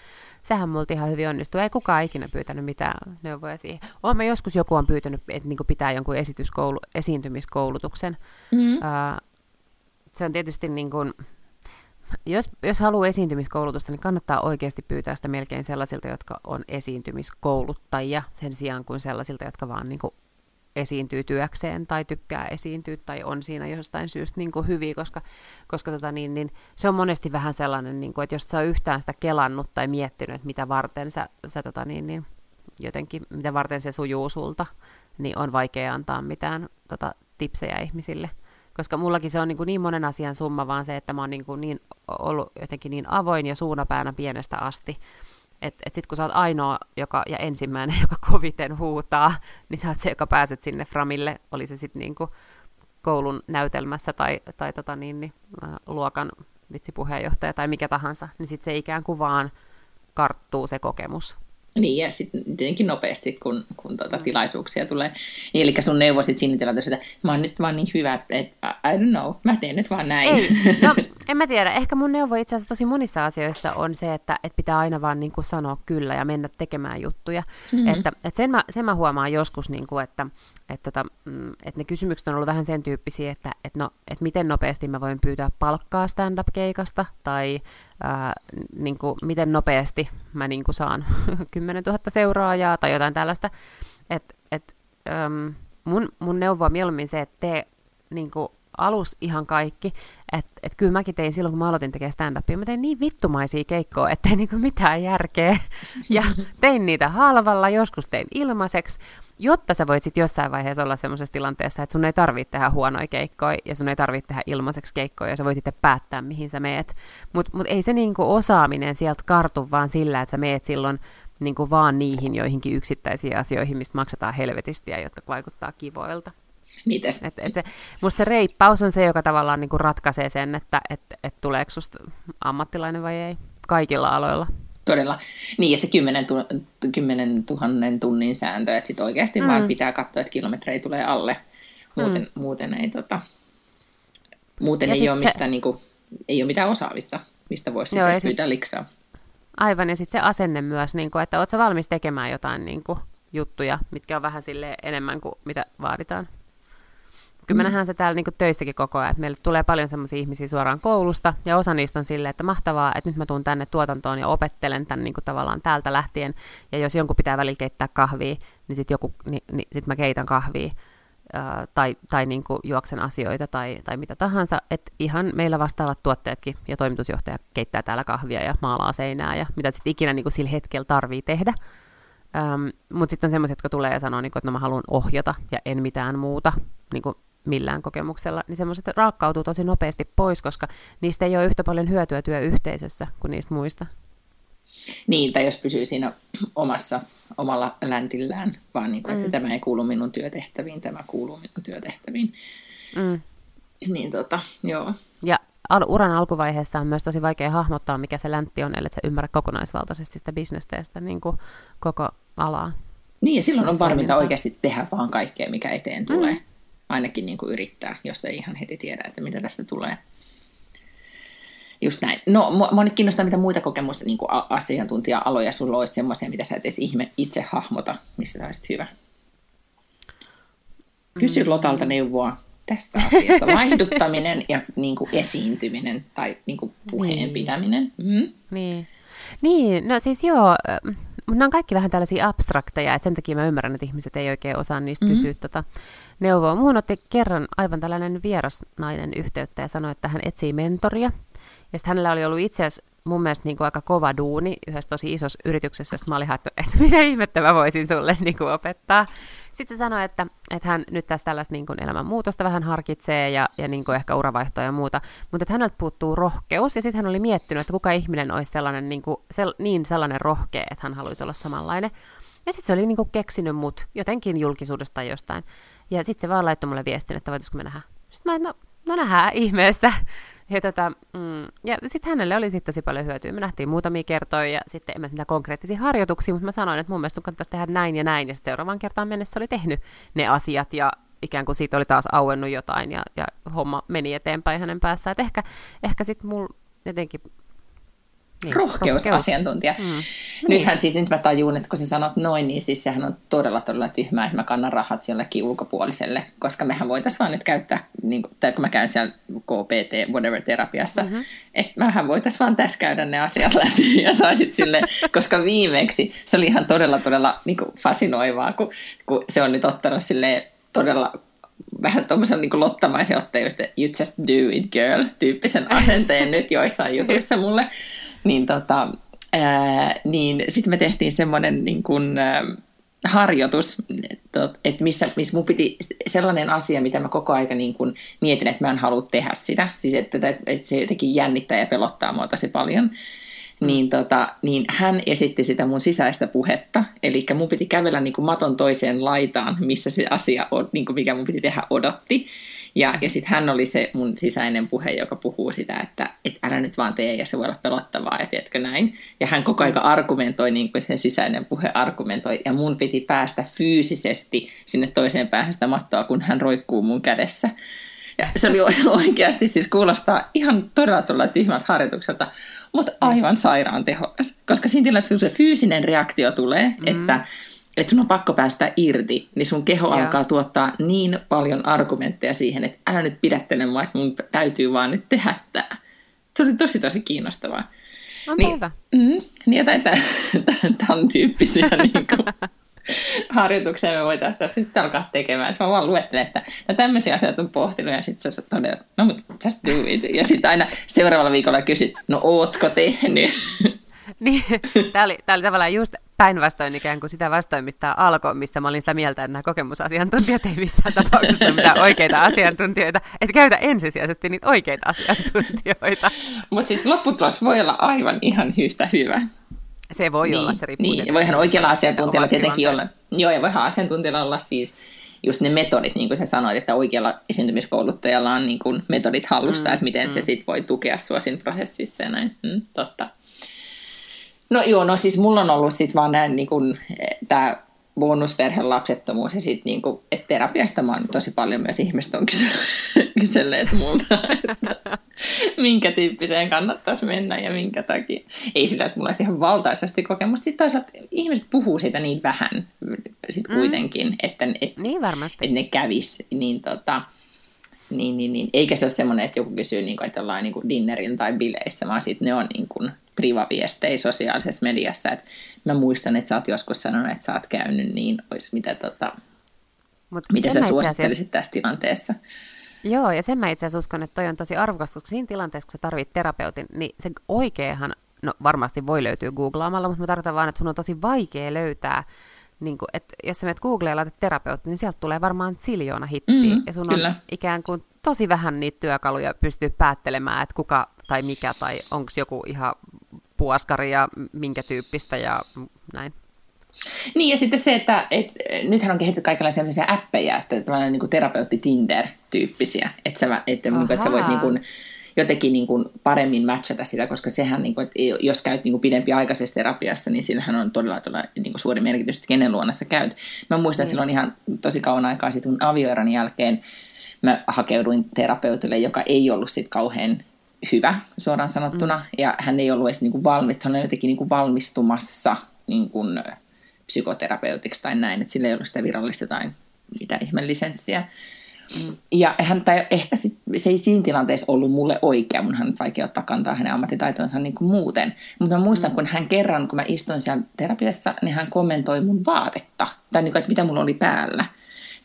sehän multa ihan hyvin onnistuu. Ei kukaan ikinä pyytänyt mitään neuvoja siihen. Olen joskus joku on pyytänyt, että niin pitää jonkun esityskoulu, esiintymiskoulutuksen. Mm-hmm. Uh, se on tietysti niin kuin, jos, jos haluaa esiintymiskoulutusta, niin kannattaa oikeasti pyytää sitä melkein sellaisilta, jotka on esiintymiskouluttajia, sen sijaan kuin sellaisilta, jotka vaan niin kuin esiintyy työkseen tai tykkää esiintyä tai on siinä jostain syystä niin kuin hyviä, koska, koska tota niin, niin se on monesti vähän sellainen, niin kuin, että jos sä yhtään sitä kelannut tai miettinyt, että mitä varten sä, sä tota niin, niin, jotenkin, mitä varten se sujuu sulta, niin on vaikea antaa mitään tota, tipsejä ihmisille. Koska mullakin se on niin, kuin niin monen asian summa, vaan se, että mä oon niin, kuin niin ollut jotenkin niin avoin ja suunapäänä pienestä asti, että et sitten kun sä oot ainoa joka, ja ensimmäinen, joka koviten huutaa, niin sä oot se, joka pääset sinne framille, oli se sitten niinku koulun näytelmässä tai, tai tota niin, niin, luokan vitsipuheenjohtaja tai mikä tahansa, niin sitten se ikään kuin vaan karttuu se kokemus. Niin, ja sitten tietenkin nopeasti, kun, kun tuota, tilaisuuksia tulee. Niin, eli sun neuvo sitten siinä tilanteessa, että mä oon nyt vaan niin hyvä, että I don't know, mä teen nyt vaan näin. Ei, no, en mä tiedä. Ehkä mun neuvo itse asiassa tosi monissa asioissa on se, että, että pitää aina vaan niin kuin sanoa kyllä ja mennä tekemään juttuja. Mm-hmm. Että, että sen, mä, sen mä huomaan joskus, niin kuin, että, että, tota, mm, että ne kysymykset on ollut vähän sen tyyppisiä, että, että, no, että miten nopeasti mä voin pyytää palkkaa stand-up-keikasta, tai ää, niin kuin, miten nopeasti mä niin kuin saan 10 000 seuraajaa, tai jotain tällaista. Et, et, äm, mun, mun neuvo on mieluummin se, että tee niin kuin, alus ihan kaikki. Että et kyllä mäkin tein silloin, kun mä aloitin tekemään stand-upia, mä tein niin vittumaisia keikkoja, ettei niinku mitään järkeä. Ja tein niitä halvalla, joskus tein ilmaiseksi, jotta sä voit sitten jossain vaiheessa olla semmoisessa tilanteessa, että sun ei tarvitse tehdä huonoja keikkoja ja sun ei tarvitse tehdä ilmaiseksi keikkoja ja sä voit itse päättää, mihin sä meet. Mutta mut ei se niinku osaaminen sieltä kartu vaan sillä, että sä meet silloin niinku vaan niihin joihinkin yksittäisiin asioihin, mistä maksetaan helvetistiä, jotka vaikuttaa kivoilta. Niitä. Et, et se, musta se reippaus on se, joka tavallaan niinku ratkaisee sen, että et, et tuleeko susta ammattilainen vai ei. kaikilla aloilla. Todella. Niin, ja se 10, tu- 10 000 tunnin sääntö, että sitten oikeasti mm. vaan pitää katsoa, että kilometrejä tulee alle. Muuten, mm. muuten ei, tota, muuten ei ole, mistä, se... niinku, ei ole mitään osaavista, mistä voisi sitten pyytää liksaa. Aivan, ja sitten se asenne myös, niin kuin, että oletko valmis tekemään jotain niin kuin, juttuja, mitkä on vähän sille enemmän kuin mitä vaaditaan. Kyllä me mm. nähdään se täällä niin töissäkin koko ajan, että meille tulee paljon sellaisia ihmisiä suoraan koulusta, ja osa niistä on silleen, että mahtavaa, että nyt mä tuun tänne tuotantoon ja opettelen tämän niin tavallaan täältä lähtien, ja jos jonkun pitää välillä keittää kahvia, niin sitten niin, niin sit mä keitän kahvia, ää, tai, tai niin juoksen asioita tai, tai mitä tahansa, että ihan meillä vastaavat tuotteetkin ja toimitusjohtaja keittää täällä kahvia ja maalaa seinää ja mitä sitten ikinä niin sillä hetkellä tarvii tehdä. Ähm, Mutta sitten on semmoiset, jotka tulee ja sanoo, niin kuin, että no mä haluan ohjata ja en mitään muuta niin kuin millään kokemuksella, niin semmoiset raakkautuu tosi nopeasti pois, koska niistä ei ole yhtä paljon hyötyä työyhteisössä kuin niistä muista. Niin, tai jos pysyy siinä omassa, omalla läntillään, vaan niin kuin, että mm. tämä ei kuulu minun työtehtäviin, tämä kuuluu minun työtehtäviin. Mm. Niin tota, joo. Ja al- uran alkuvaiheessa on myös tosi vaikea hahmottaa, mikä se läntti on, ellei sä ymmärrä kokonaisvaltaisesti sitä bisnestä ja sitä niin kuin koko alaa. Niin, ja silloin on varminta oikeasti tehdä vaan kaikkea, mikä eteen tulee. Mm. Ainakin niin kuin yrittää, jos ei ihan heti tiedä, että mitä tästä tulee. Just näin. No, mua nyt kiinnostaa, mitä muita kokemusta niin asiantuntija-aloja sulla olisi semmoisia, mitä sä et edes ihme itse hahmota, missä sä olisit hyvä. Kysy mm. Lotalta neuvoa tästä asiasta. Vaihduttaminen ja niin kuin esiintyminen tai niin kuin puheen niin. pitäminen. Mm. Niin. niin, no siis joo, mutta nämä on kaikki vähän tällaisia abstrakteja, että sen takia mä ymmärrän, että ihmiset ei oikein osaa niistä mm-hmm. kysyä tota neuvoa. Muun otti kerran aivan tällainen vierasnainen yhteyttä ja sanoi, että hän etsii mentoria. Ja sitten hänellä oli ollut itse asiassa mun mielestä niin kuin aika kova duuni yhdessä tosi isossa yrityksessä, josta mä olin että, että mitä ihmettä mä voisin sulle niin kuin opettaa. Sitten se sanoi, että, että hän nyt tässä tällaista niin kuin elämänmuutosta vähän harkitsee ja, ja niin kuin ehkä uravaihtoa ja muuta, mutta että häneltä puuttuu rohkeus ja sitten hän oli miettinyt, että kuka ihminen olisi sellainen, niin, kuin, sel, niin sellainen rohkea, että hän haluaisi olla samanlainen. Ja sitten se oli niin kuin keksinyt mut jotenkin julkisuudesta tai jostain. Ja sitten se vaan laittoi mulle viestin, että voitaisiko me nähdä. Sitten mä, no, no nähdään ihmeessä. Ja, tota, mm, ja sitten hänelle oli sitten tosi paljon hyötyä. Me nähtiin muutamia kertoja ja sitten en mä mitään konkreettisia harjoituksia, mutta mä sanoin, että mun mielestä sun kannattaisi tehdä näin ja näin. Ja sitten seuraavaan kertaan mennessä oli tehnyt ne asiat ja ikään kuin siitä oli taas auennut jotain ja, ja homma meni eteenpäin hänen päässään. Et ehkä, ehkä sitten mulla jotenkin niin, rohkeusasiantuntija. Mm. Nythän niin. siis, nyt mä tajun, että kun sä sanot noin, niin siis sehän on todella todella tyhmää, että mä kannan rahat jollekin ulkopuoliselle, koska mehän voitaisiin vaan nyt käyttää, niin kuin, tai kun mä käyn siellä KPT, whatever, terapiassa, mm-hmm. että mähän voitaisiin vaan tässä käydä ne asiat läpi ja saisit sille, koska viimeksi se oli ihan todella todella niin kuin fasinoivaa, kun, kun se on nyt ottanut sille todella vähän tuommoisen niin lottamaisen otteen, just you just do it girl tyyppisen asenteen nyt joissain jutuissa mulle niin, tota, niin sitten me tehtiin semmoinen niin kuin, ää, harjoitus, että missä, missä mun piti sellainen asia, mitä mä koko aika niin kuin mietin, että mä en halua tehdä sitä. Siis että, että se jotenkin jännittää ja pelottaa mua tosi paljon. Mm. Niin, tota, niin hän esitti sitä mun sisäistä puhetta, eli mun piti kävellä niin kuin maton toiseen laitaan, missä se asia, niin kuin mikä mun piti tehdä, odotti. Ja, ja sitten hän oli se mun sisäinen puhe, joka puhuu sitä, että et älä nyt vaan tee ja se voi olla pelottavaa ja tiedätkö näin. Ja hän koko aika argumentoi niin kuin sen sisäinen puhe argumentoi ja mun piti päästä fyysisesti sinne toiseen päähän sitä mattoa, kun hän roikkuu mun kädessä. Ja se oli oikeasti, siis kuulostaa ihan todella todella tyhmät harjoitukselta, mutta aivan sairaan tehokas. Koska siinä tilanteessa, kun se fyysinen reaktio tulee, mm. että että sun on pakko päästä irti, niin sun keho Joo. alkaa tuottaa niin paljon argumentteja siihen, että älä nyt pidättele mua, että mun täytyy vaan nyt tehdä tämä. Se oli tosi tosi kiinnostavaa. On niin, hyvä. Mm, niin jotain tämän tyyppisiä niin kuin, harjoituksia me voitaisiin tässä nyt alkaa tekemään. Että mä vaan luettelen, että no tämmöisiä asioita on pohtinut ja sitten sä todella, no mutta just do it. Ja sitten aina seuraavalla viikolla kysyt, no ootko tehnyt? Niin, tämä oli, oli tavallaan just päinvastoin ikään kuin sitä vastoin, mistä alkoi, mistä mä olin sitä mieltä, että nämä kokemusasiantuntijat ei missään tapauksessa ole mitään oikeita asiantuntijoita, että käytä ensisijaisesti niitä oikeita asiantuntijoita. Mutta siis lopputulos voi olla aivan ihan yhtä hyvä. Se voi niin, olla, se riippuu. Niin, voihan oikealla asiantuntijalla tietenkin olla, joo, ja voihan asiantuntijalla olla siis just ne metodit, niin kuin sä sanoit, että oikealla esiintymiskouluttajalla on niin kuin metodit hallussa, mm, että miten mm. se sit voi tukea sua siinä prosessissa ja näin. Mm, totta. No joo, no siis mulla on ollut siis vaan näin niin kuin, tämä bonusperheen lapsettomuus ja sitten niinku, että terapiasta mä oon tosi paljon myös ihmiset on kyselleet multa, että minkä tyyppiseen kannattaisi mennä ja minkä takia. Ei sillä, että mulla olisi ihan valtaisesti kokemusta. Sitten toisaalta ihmiset puhuu siitä niin vähän sit mm. kuitenkin, mm. että, et, niin varmasti. että ne kävis. Niin, tota, niin, niin, niin. Eikä se ole semmoinen, että joku kysyy, niin kuin, että ollaan niin kuin dinnerin tai bileissä, vaan sitten ne on niin kuin, privaviestejä sosiaalisessa mediassa. Et mä muistan, että sä oot joskus sanonut, että sä oot käynyt niin, olisi mitä, tota, Mut mitä sä suosittelisit asiassa... tässä tilanteessa. Joo, ja sen mä itse asiassa uskon, että toi on tosi arvokasta, koska siinä tilanteessa, kun sä tarvit terapeutin, niin se oikeahan, no varmasti voi löytyä googlaamalla, mutta mä tarkoitan vaan, että sun on tosi vaikea löytää, niin kuin, että jos sä menet Googleen ja laitat terapeutti, niin sieltä tulee varmaan siljoona hittiä, mm, ja sun kyllä. on ikään kuin tosi vähän niitä työkaluja pystyy päättelemään, että kuka tai mikä, tai onko joku ihan puoskari ja minkä tyyppistä ja näin. Niin ja sitten se, että et, nythän on kehitetty kaikenlaisia sellaisia appeja, että tällainen niin terapeutti Tinder-tyyppisiä, että sä, että, niin kuin, että sä voit niin kuin, jotenkin niin kuin paremmin matchata sitä, koska sehän, niin kuin, että jos käyt niin kuin pidempi aikaisessa terapiassa, niin sillähän on todella, todella niin kuin suuri merkitys, että kenen luona sä käyt. Mä muistan mm. silloin ihan tosi kauan aikaa sitten avioeron jälkeen, mä hakeuduin terapeutille, joka ei ollut sitten kauhean hyvä suoraan sanottuna, mm. ja hän ei ollut edes niin kuin valmis, hän oli jotenkin niin kuin valmistumassa niin kuin psykoterapeutiksi tai näin, että sillä ei ollut sitä virallista tai mitä ihmeellisenssiä. Mm. Ja hän, tai ehkä sit, se ei siinä tilanteessa ollut mulle oikea, mun hän vaikea ottaa kantaa hänen ammattitaitonsa niin kuin muuten. Mutta mä muistan, mm. kun hän kerran, kun mä istuin siellä terapiassa, niin hän kommentoi mun vaatetta, tai niin kuin, että mitä mulla oli päällä.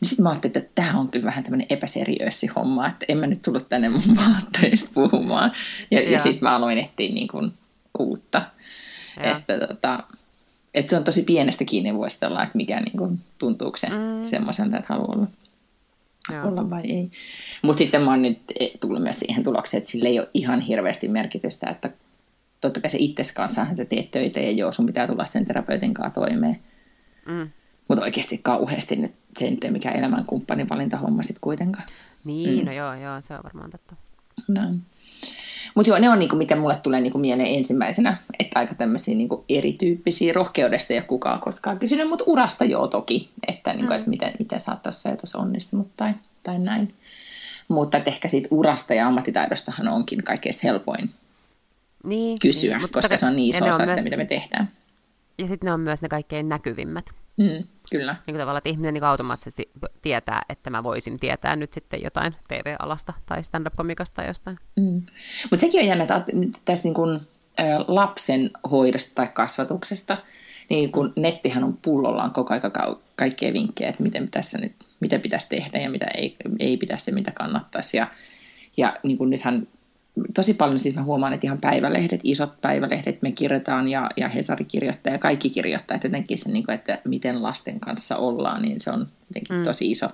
Niin sitten mä ajattelin, että tämä on kyllä vähän tämmöinen epäseriöissi homma, että en mä nyt tullut tänne mun vaatteista puhumaan. Ja, ja, ja sitten mä aloin etsiä niin kuin uutta. Ja. Että tota, että se on tosi pienestä kiinni voisi olla, että mikä niin kuin, tuntuuko se mm. semmoiselta, että haluaa olla, olla vai ei. Mutta sitten mä oon nyt e, tullut myös siihen tulokseen, että sillä ei ole ihan hirveästi merkitystä, että totta kai se itses kanssahan sä teet töitä ja joo, sun pitää tulla sen terapeutin kanssa toimeen. Mm. Mutta oikeasti kauheasti nyt se ei ole mikään elämänkumppanin valintahomma sitten kuitenkaan. Niin, mm. no joo, joo, se on varmaan totta. Näin. Mutta joo, ne on niinku, mitä mulle tulee niinku mieleen ensimmäisenä, että aika tämmöisiä niinku erityyppisiä rohkeudesta ja kukaan koskaan kysynyt, mutta urasta joo toki, että, niinku, mm. et miten, miten sä oot tuossa ja tuossa onnistunut tai, tai näin. Mutta ehkä siitä urasta ja ammattitaidostahan onkin kaikkein helpoin niin, kysyä, niin, koska se on niin iso osa sitä, myös... mitä me tehdään. Ja sitten ne on myös ne kaikkein näkyvimmät. Mm, kyllä. Niin kuin tavallaan, että ihminen niin automaattisesti tietää, että mä voisin tietää nyt sitten jotain TV-alasta tai stand-up-komikasta tai jostain. Mm. Mutta sekin on jännä, että tästä niin kuin, lapsen hoidosta tai kasvatuksesta, niin kun nettihän on pullollaan koko aika kaikkea vinkkejä, että miten tässä nyt, mitä pitäisi tehdä ja mitä ei, ei pitäisi ja mitä kannattaisi. Ja, ja niin kuin nythän tosi paljon siis mä huomaan, että ihan päivälehdet, isot päivälehdet me kirjoitetaan ja, ja Hesari kirjoittaa ja kaikki kirjoittaa, että jotenkin se, niin kuin, että miten lasten kanssa ollaan, niin se on jotenkin mm. tosi iso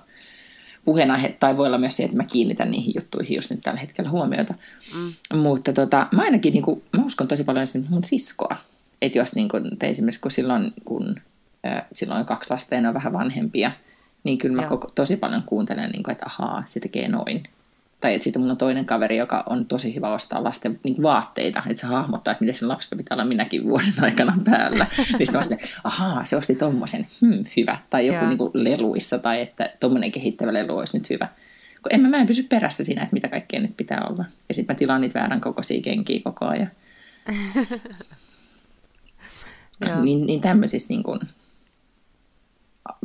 puheenaihe, tai voi olla myös se, että mä kiinnitän niihin juttuihin just nyt tällä hetkellä huomiota. Mm. Mutta tota, mä ainakin, niin kuin, mä uskon tosi paljon mun siskoa, että jos niin kuin, esimerkiksi kun silloin, kun äh, silloin kaksi lasta ja ne on vähän vanhempia, niin kyllä mä koko, tosi paljon kuuntelen, niin kuin, että ahaa, se tekee noin tai että sitten mulla on toinen kaveri, joka on tosi hyvä ostaa lasten niin vaatteita, että se hahmottaa, että miten sen lapsi pitää olla minäkin vuoden aikana päällä. niin sitten mä ahaa, se osti tommosen, hmm, hyvä. Tai joku niin kuin leluissa, tai että tommonen kehittävä lelu olisi nyt hyvä. Kun en mä, mä en pysy perässä siinä, että mitä kaikkea nyt pitää olla. Ja sitten mä tilaan niitä väärän kokoisia kenkiä koko ajan. niin, niin tämmöisissä niin kuin...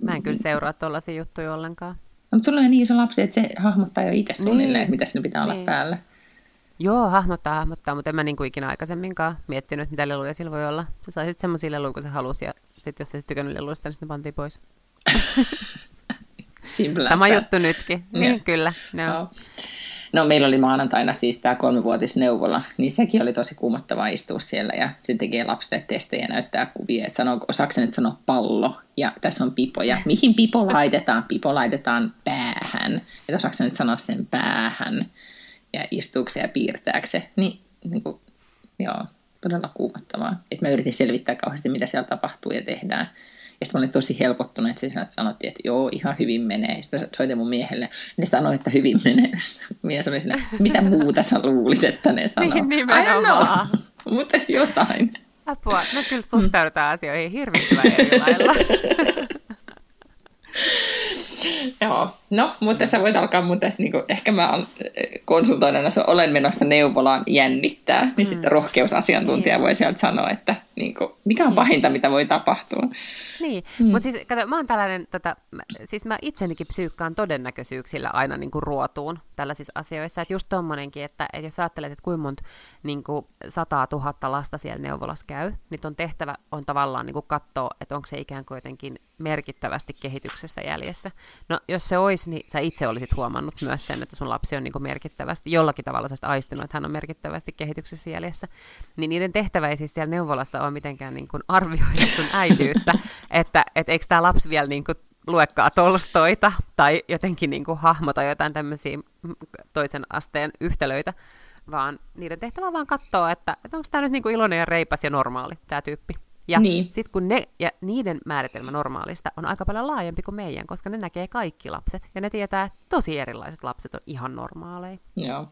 Mä en kyllä seuraa tuollaisia juttuja ollenkaan. No, mutta sulla on niin iso lapsi, että se hahmottaa jo itse suunnilleen, niin. mitä sinne pitää olla niin. päällä. Joo, hahmottaa, hahmottaa, mutta en mä niin kuin ikinä aikaisemminkaan miettinyt, mitä leluja sillä voi olla. Se sai sitten semmoisia leluja, kun se halusi, ja sitten jos se sitten tykännyt leluista, niin sitten pantiin pois. Sama juttu nytkin. Niin, kyllä. No. Oh. No meillä oli maanantaina siis tämä kolmivuotisneuvola, niin sekin oli tosi kuumottavaa istua siellä ja sitten tekee lapsille testejä ja näyttää kuvia, että sanoo, osaako nyt sanoa pallo ja tässä on pipo ja mihin pipo laitetaan? Pipo laitetaan päähän, että osaako nyt sanoa sen päähän ja istuuko ja piirtääkö se, niin, niin kuin, joo, todella kuumottavaa. Että mä yritin selvittää kauheasti, mitä siellä tapahtuu ja tehdään. Ja sitten mä olin tosi helpottunut, että se sanottiin, että joo, ihan hyvin menee. Sitten soitin mun miehelle. Ne sanoi, että hyvin menee. Sitten mies oli mitä muuta sä luulit, että ne sanoo? Niin, nimenomaan. Mutta jotain. Apua, me kyllä suhtaudutaan mm. asioihin hirvittävän eri lailla. Joo, no, mutta sä voit alkaa mun tästä, niin kuin, ehkä mä olen konsultoinnana, olen menossa neuvolaan jännittää, niin mm. sitten rohkeusasiantuntija niin. voi sieltä sanoa, että niin kuin, mikä on niin. pahinta, mitä voi tapahtua. Niin, mm. mutta siis kato, mä oon tällainen, tota, siis mä itsenikin psyykkaan todennäköisyyksillä aina niin kuin ruotuun tällaisissa asioissa, että just tommonenkin, että, että jos ajattelet, että kuinka monta niin kuin sataa tuhatta lasta siellä neuvolassa käy, niin ton tehtävä on tavallaan niin kuin katsoa, että onko se ikään kuin jotenkin merkittävästi kehityksessä jäljessä. No jos se olisi, niin sä itse olisit huomannut myös sen, että sun lapsi on niin kuin merkittävästi, jollakin tavalla sä aistinut, että hän on merkittävästi kehityksessä jäljessä. Niin niiden tehtävä ei siis siellä neuvolassa ole mitenkään niin kuin arvioida sun äityyttä, että et eikö tämä lapsi vielä niin kuin luekkaa Tolstoita tai jotenkin niin kuin hahmota jotain tämmöisiä toisen asteen yhtälöitä, vaan niiden tehtävä on vaan katsoa, että, että onko tämä nyt niin kuin iloinen ja reipas ja normaali, tämä tyyppi. Ja niin. sitten kun ne, ja niiden määritelmä normaalista on aika paljon laajempi kuin meidän, koska ne näkee kaikki lapset, ja ne tietää, että tosi erilaiset lapset on ihan normaaleja. Joo.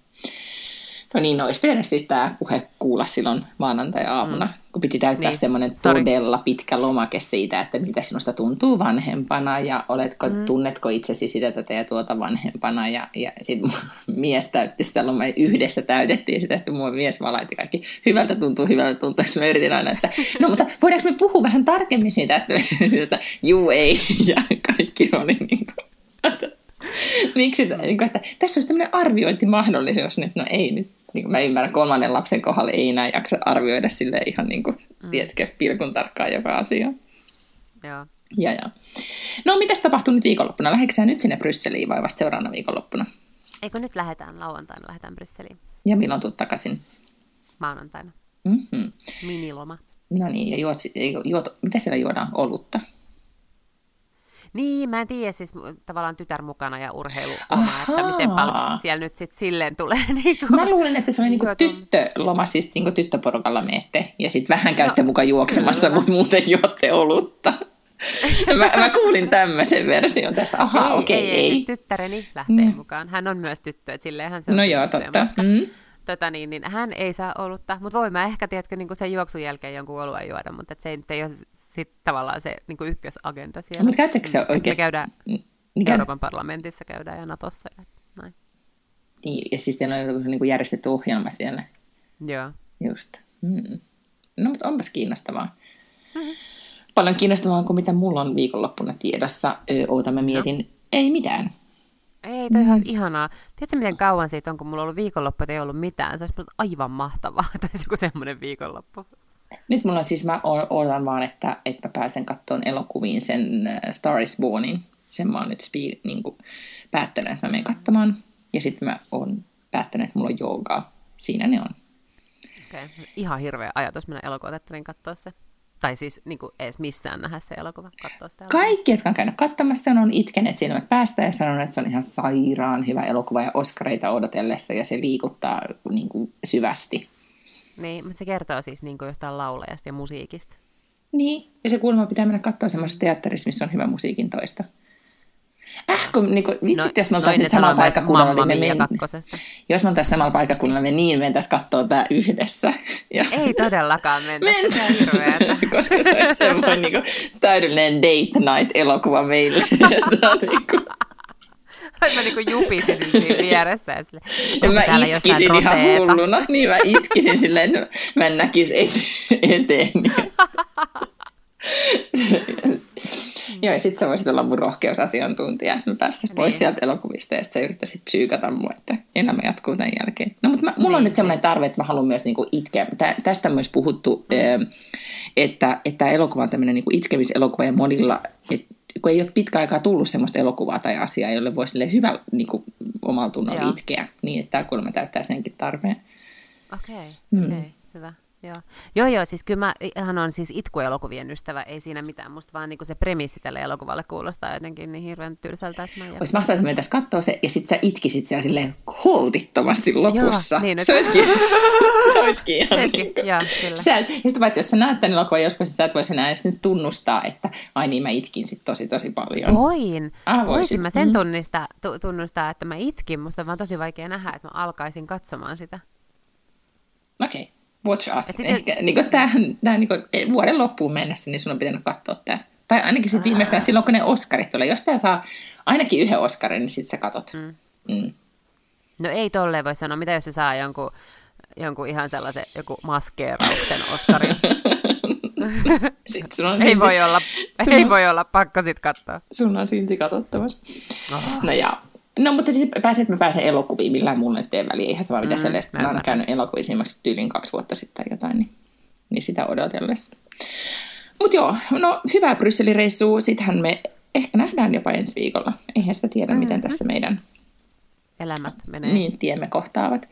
No niin, no olisi pitänyt siis tämä puhe kuulla silloin maanantai-aamuna, mm. kun piti täyttää niin. semmoinen todella pitkä lomake siitä, että mitä sinusta tuntuu vanhempana ja oletko, mm. tunnetko itsesi sitä tätä ja tuota vanhempana. Ja, ja sitten mies täytti sitä lomaa yhdessä täytettiin sitä, että mun mies vaan laitti kaikki hyvältä tuntuu, hyvältä tuntuu. Sitten mä yritin aina, että no mutta voidaanko me puhua vähän tarkemmin siitä, että, että juu ei ja kaikki oli niin kuin, Miksi? Niin kuin, että tässä olisi tämmöinen arviointimahdollisuus nyt. No ei nyt niin kuin mä ymmärrän, kolmannen lapsen kohdalla ei enää jaksa arvioida sille ihan niin kuin, mm. tiedätkö, pilkun tarkkaan joka asia. Joo. Ja, ja. No, mitä tapahtuu nyt viikonloppuna? Lähdekö nyt sinne Brysseliin vai vasta seuraavana viikonloppuna? Eikö nyt lähdetään lauantaina, lähdetään Brysseliin. Ja milloin tulet takaisin? Maanantaina. Mm-hmm. Miniloma. No niin, ja juot, juot, mitä siellä juodaan? Olutta? Niin, mä en tiedä, siis tavallaan tytär mukana ja urheilu, että miten paljon siellä nyt sitten silleen tulee. Niin kuin, mä luulen, että se on niin tyttöloma, siis niin tyttöporukalla meette ja sitten vähän käytte no, mukaan juoksemassa, mutta muuten juotte olutta. mä, mä kuulin tämmöisen version tästä. Aha, okei, okay, ei, ei. ei. Siis tyttäreni lähtee mm. mukaan. Hän on myös tyttö, että silleenhän se No joo, totta. Mm tota niin, niin hän ei saa olutta, mutta voi mä ehkä, tiedätkö, niin sen juoksun jälkeen jonkun oluen juoda, mutta se ei ole sit tavallaan se niin ykkösagenda siellä. Mutta käytätkö se oikeasti? Me käydään Mikä? Euroopan parlamentissa käydään ja Natossa ja näin. Niin, ja siis teillä on joku niin järjestetty ohjelma siellä. Joo. Just. Hmm. No, mutta onpas kiinnostavaa. Mm-hmm. Paljon kiinnostavaa kuin mitä mulla on viikonloppuna tiedossa. oota, mä mietin. No. Ei mitään. Ei, toi mm. ihan ihanaa. Tiedätkö, miten kauan siitä on, kun mulla on ollut viikonloppu, ei ollut mitään? Se olisi aivan mahtavaa, tai joku semmoinen viikonloppu. Nyt mulla siis, mä odotan vaan, että, että mä pääsen katsomaan elokuviin sen äh, Star is Bornin. Sen mä oon nyt spi, niin kuin, päättänyt, että mä menen katsomaan. Ja sitten mä oon päättänyt, että mulla on joogaa. Siinä ne on. Okei, okay. ihan hirveä ajatus mennä elokuvateatteriin katsoa se. Tai siis niin kuin edes missään nähdä se elokuva, katsoa sitä elokuvaa. Kaikki, jotka on käynyt katsomassa, on itkeneet silmät päästä ja sanonut, että se on ihan sairaan hyvä elokuva ja Oscareita odotellessa ja se liikuttaa niin kuin, syvästi. Niin, mutta se kertoo siis niin kuin jostain laulajasta ja musiikista. Niin, ja se kuulemma pitää mennä katsoa semmoisessa teatterissa, missä on hyvä musiikin toista. Äh, kun niinku, vitsit, no, jos me oltaisiin samalla paikkakunnalla, niin me men... Jos me oltaisiin samalla paikkakunnalla, niin niin mentäisiin katsoa tämä yhdessä. Ja... Ei todellakaan mentäisi. Men... Koska se olisi semmoinen niinku, täydellinen date night-elokuva meille. niinku... mä niinku jupisin siinä vieressä. Ja, sille, ja mä itkisin ihan hulluna. Niin mä itkisin silleen, että mä en näkisi eteen. Joo, ja sitten sä voisit olla mun rohkeusasiantuntija, mä päästäisin niin. pois sieltä elokuvista, ja sitten sä yrittäisit psyykata mua, että elämä jatkuu tämän jälkeen. No, mutta mä, mulla niin, on nyt semmoinen tarve, että mä haluan myös niinku itkeä. Tä, tästä on myös puhuttu, mm. että, että elokuva on tämmöinen niinku itkemiselokuva, ja monilla, että kun ei ole pitkä aikaa tullut semmoista elokuvaa tai asiaa, jolle voisi hyvä niin kuin, omalla tunnolla itkeä, niin että tämä kuulemma täyttää senkin tarpeen. Okei, okay, mm. okay, hyvä. Joo. joo, joo, siis kyllä mä ihan on siis itkuelokuvien ystävä, ei siinä mitään. Musta vaan niin se premissi tälle elokuvalle kuulostaa jotenkin niin hirveän tylsältä. Että mä Olisi mahtavaa, että me katsoa se ja sit sä itkisit siellä silleen holtittomasti lopussa. Joo, niin, se olisikin, se olisikin ihan se niin kuin, joo, kyllä. Sä, ja sitten paitsi, jos sä näet tämän elokuvan joskus, niin sä et voisi enää edes nyt tunnustaa, että ai niin, mä itkin sit tosi tosi paljon. Voin. Ah, voisin mä sen mm. tunnista, tunnustaa, että mä itkin. Musta on vaan tosi vaikea nähdä, että mä alkaisin katsomaan sitä. Okei. Okay. Watch Us. Sitten, Ehkä, niin kuin, tämähän, tämä, niin kuin, vuoden loppuun mennessä, niin sun on pitänyt katsoa tämä. Tai ainakin sitten viimeistään silloin, kun ne Oscarit tulee. Jos tämä saa ainakin yhden Oscarin, niin sitten sä katot. Mm. Mm. No ei tolleen voi sanoa. Mitä jos se saa jonkun, jonkun ihan sellaisen joku maskeerauksen Oscarin? Sitten on ei, voi olla, sun ei voi olla pakko sit katsoa. Sun on silti katsottavassa. Oh. No ja No mutta siis pääset, mä pääsen elokuviin, millään mulla nyt tee väliä. Eihän se vaan mitä mm, sellaista. Mä oon käynyt elokuvissa tyyliin kaksi vuotta sitten tai jotain, niin, niin sitä odotellessa. Mutta joo, no hyvää Brysselin reissua. Sittenhän me ehkä nähdään jopa ensi viikolla. Eihän sitä tiedä, mm-hmm. miten tässä meidän elämät menee. Niin, tiemme kohtaavat.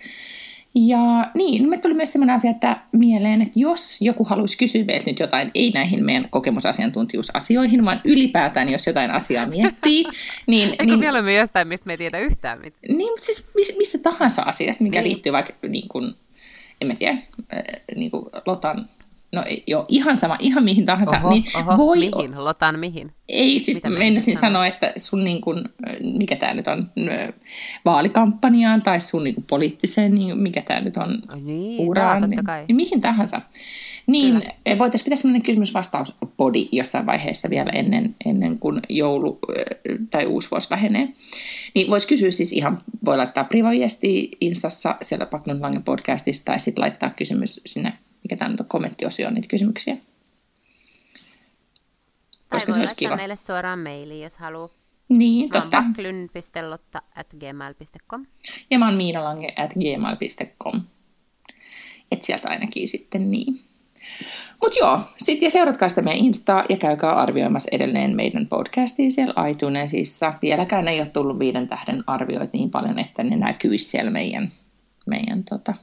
Ja niin, me tuli myös sellainen asia, että mieleen, että jos joku haluaisi kysyä meiltä nyt jotain, ei näihin meidän kokemusasiantuntijuusasioihin, vaan ylipäätään, jos jotain asiaa miettii, niin... Eikö niin, mieluummin jostain, mistä me ei tiedä yhtään mitään? Niin, mutta siis mistä tahansa asiasta, mikä niin. liittyy vaikka, niin kuin, en mä tiedä, niin kuin Lotan no joo, ihan sama, ihan mihin tahansa, oho, niin oho, voi... mihin, lotan mihin? Ei, siis Mitä meinasin sanoa, että sun niin kuin, mikä tämä nyt on, vaalikampanjaan tai sun niin kuin poliittiseen, niin mikä tämä nyt on, oh, niin, uraan, niin, niin mihin tahansa. Niin, voitaisiin pitää sellainen kysymys-vastauspodi jossain vaiheessa vielä ennen, ennen kuin joulu tai uusi vuosi lähenee. Niin voisi kysyä siis ihan, voi laittaa privaviestiä Instassa siellä Paknon Langen podcastista tai sitten laittaa kysymys sinne mikä tämä nyt on kommenttiosio, niitä kysymyksiä. Tai Koska voi se kiva. meille suoraan mailiin, jos haluaa. Niin, totta. Mä at gmail.com. Ja mä oon miinalange at gmail.com. Et sieltä ainakin sitten niin. Mutta joo, sitten ja seuratkaa sitä meidän Instaa ja käykää arvioimassa edelleen meidän podcastia siellä iTunesissa. Vieläkään ei ole tullut viiden tähden arvioit niin paljon, että ne näkyisi siellä meidän, meidän tota,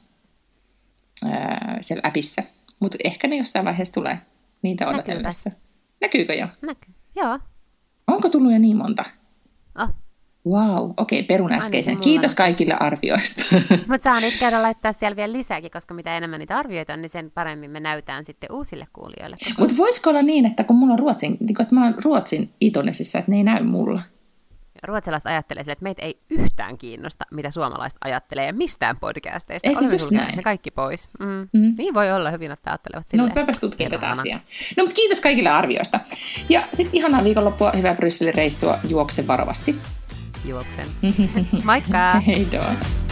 ää, siellä appissa. Mutta ehkä ne jossain vaiheessa tulee niitä odotellessa. Näkyykö jo? Näkyy, joo. Onko tullut jo niin monta? Oh. Wow, okei, okay, perun äskeisen. Kiitos kaikille arvioista. Mutta saa nyt käydä laittaa siellä vielä lisääkin, koska mitä enemmän niitä arvioita on, niin sen paremmin me näytään sitten uusille kuulijoille. Mutta voisiko olla niin, että kun mulla on Ruotsin, niin että mä oon Ruotsin itonesissa, että ne ei näy mulla? Ruotsalaiset ajattelee sille, että meitä ei yhtään kiinnosta, mitä suomalaiset ajattelee mistään podcasteista. Eikö Olemme just näin? ne kaikki pois. Mm. Mm. Niin voi olla hyvin, että ajattelevat silleen. No, mäpäs tutkia tätä asiaa. No, mutta kiitos kaikille arvioista. Ja sitten ihanaa viikonloppua, hyvää Brysselin reissua, juokse varovasti. Juoksen. Moikka! Hei doa.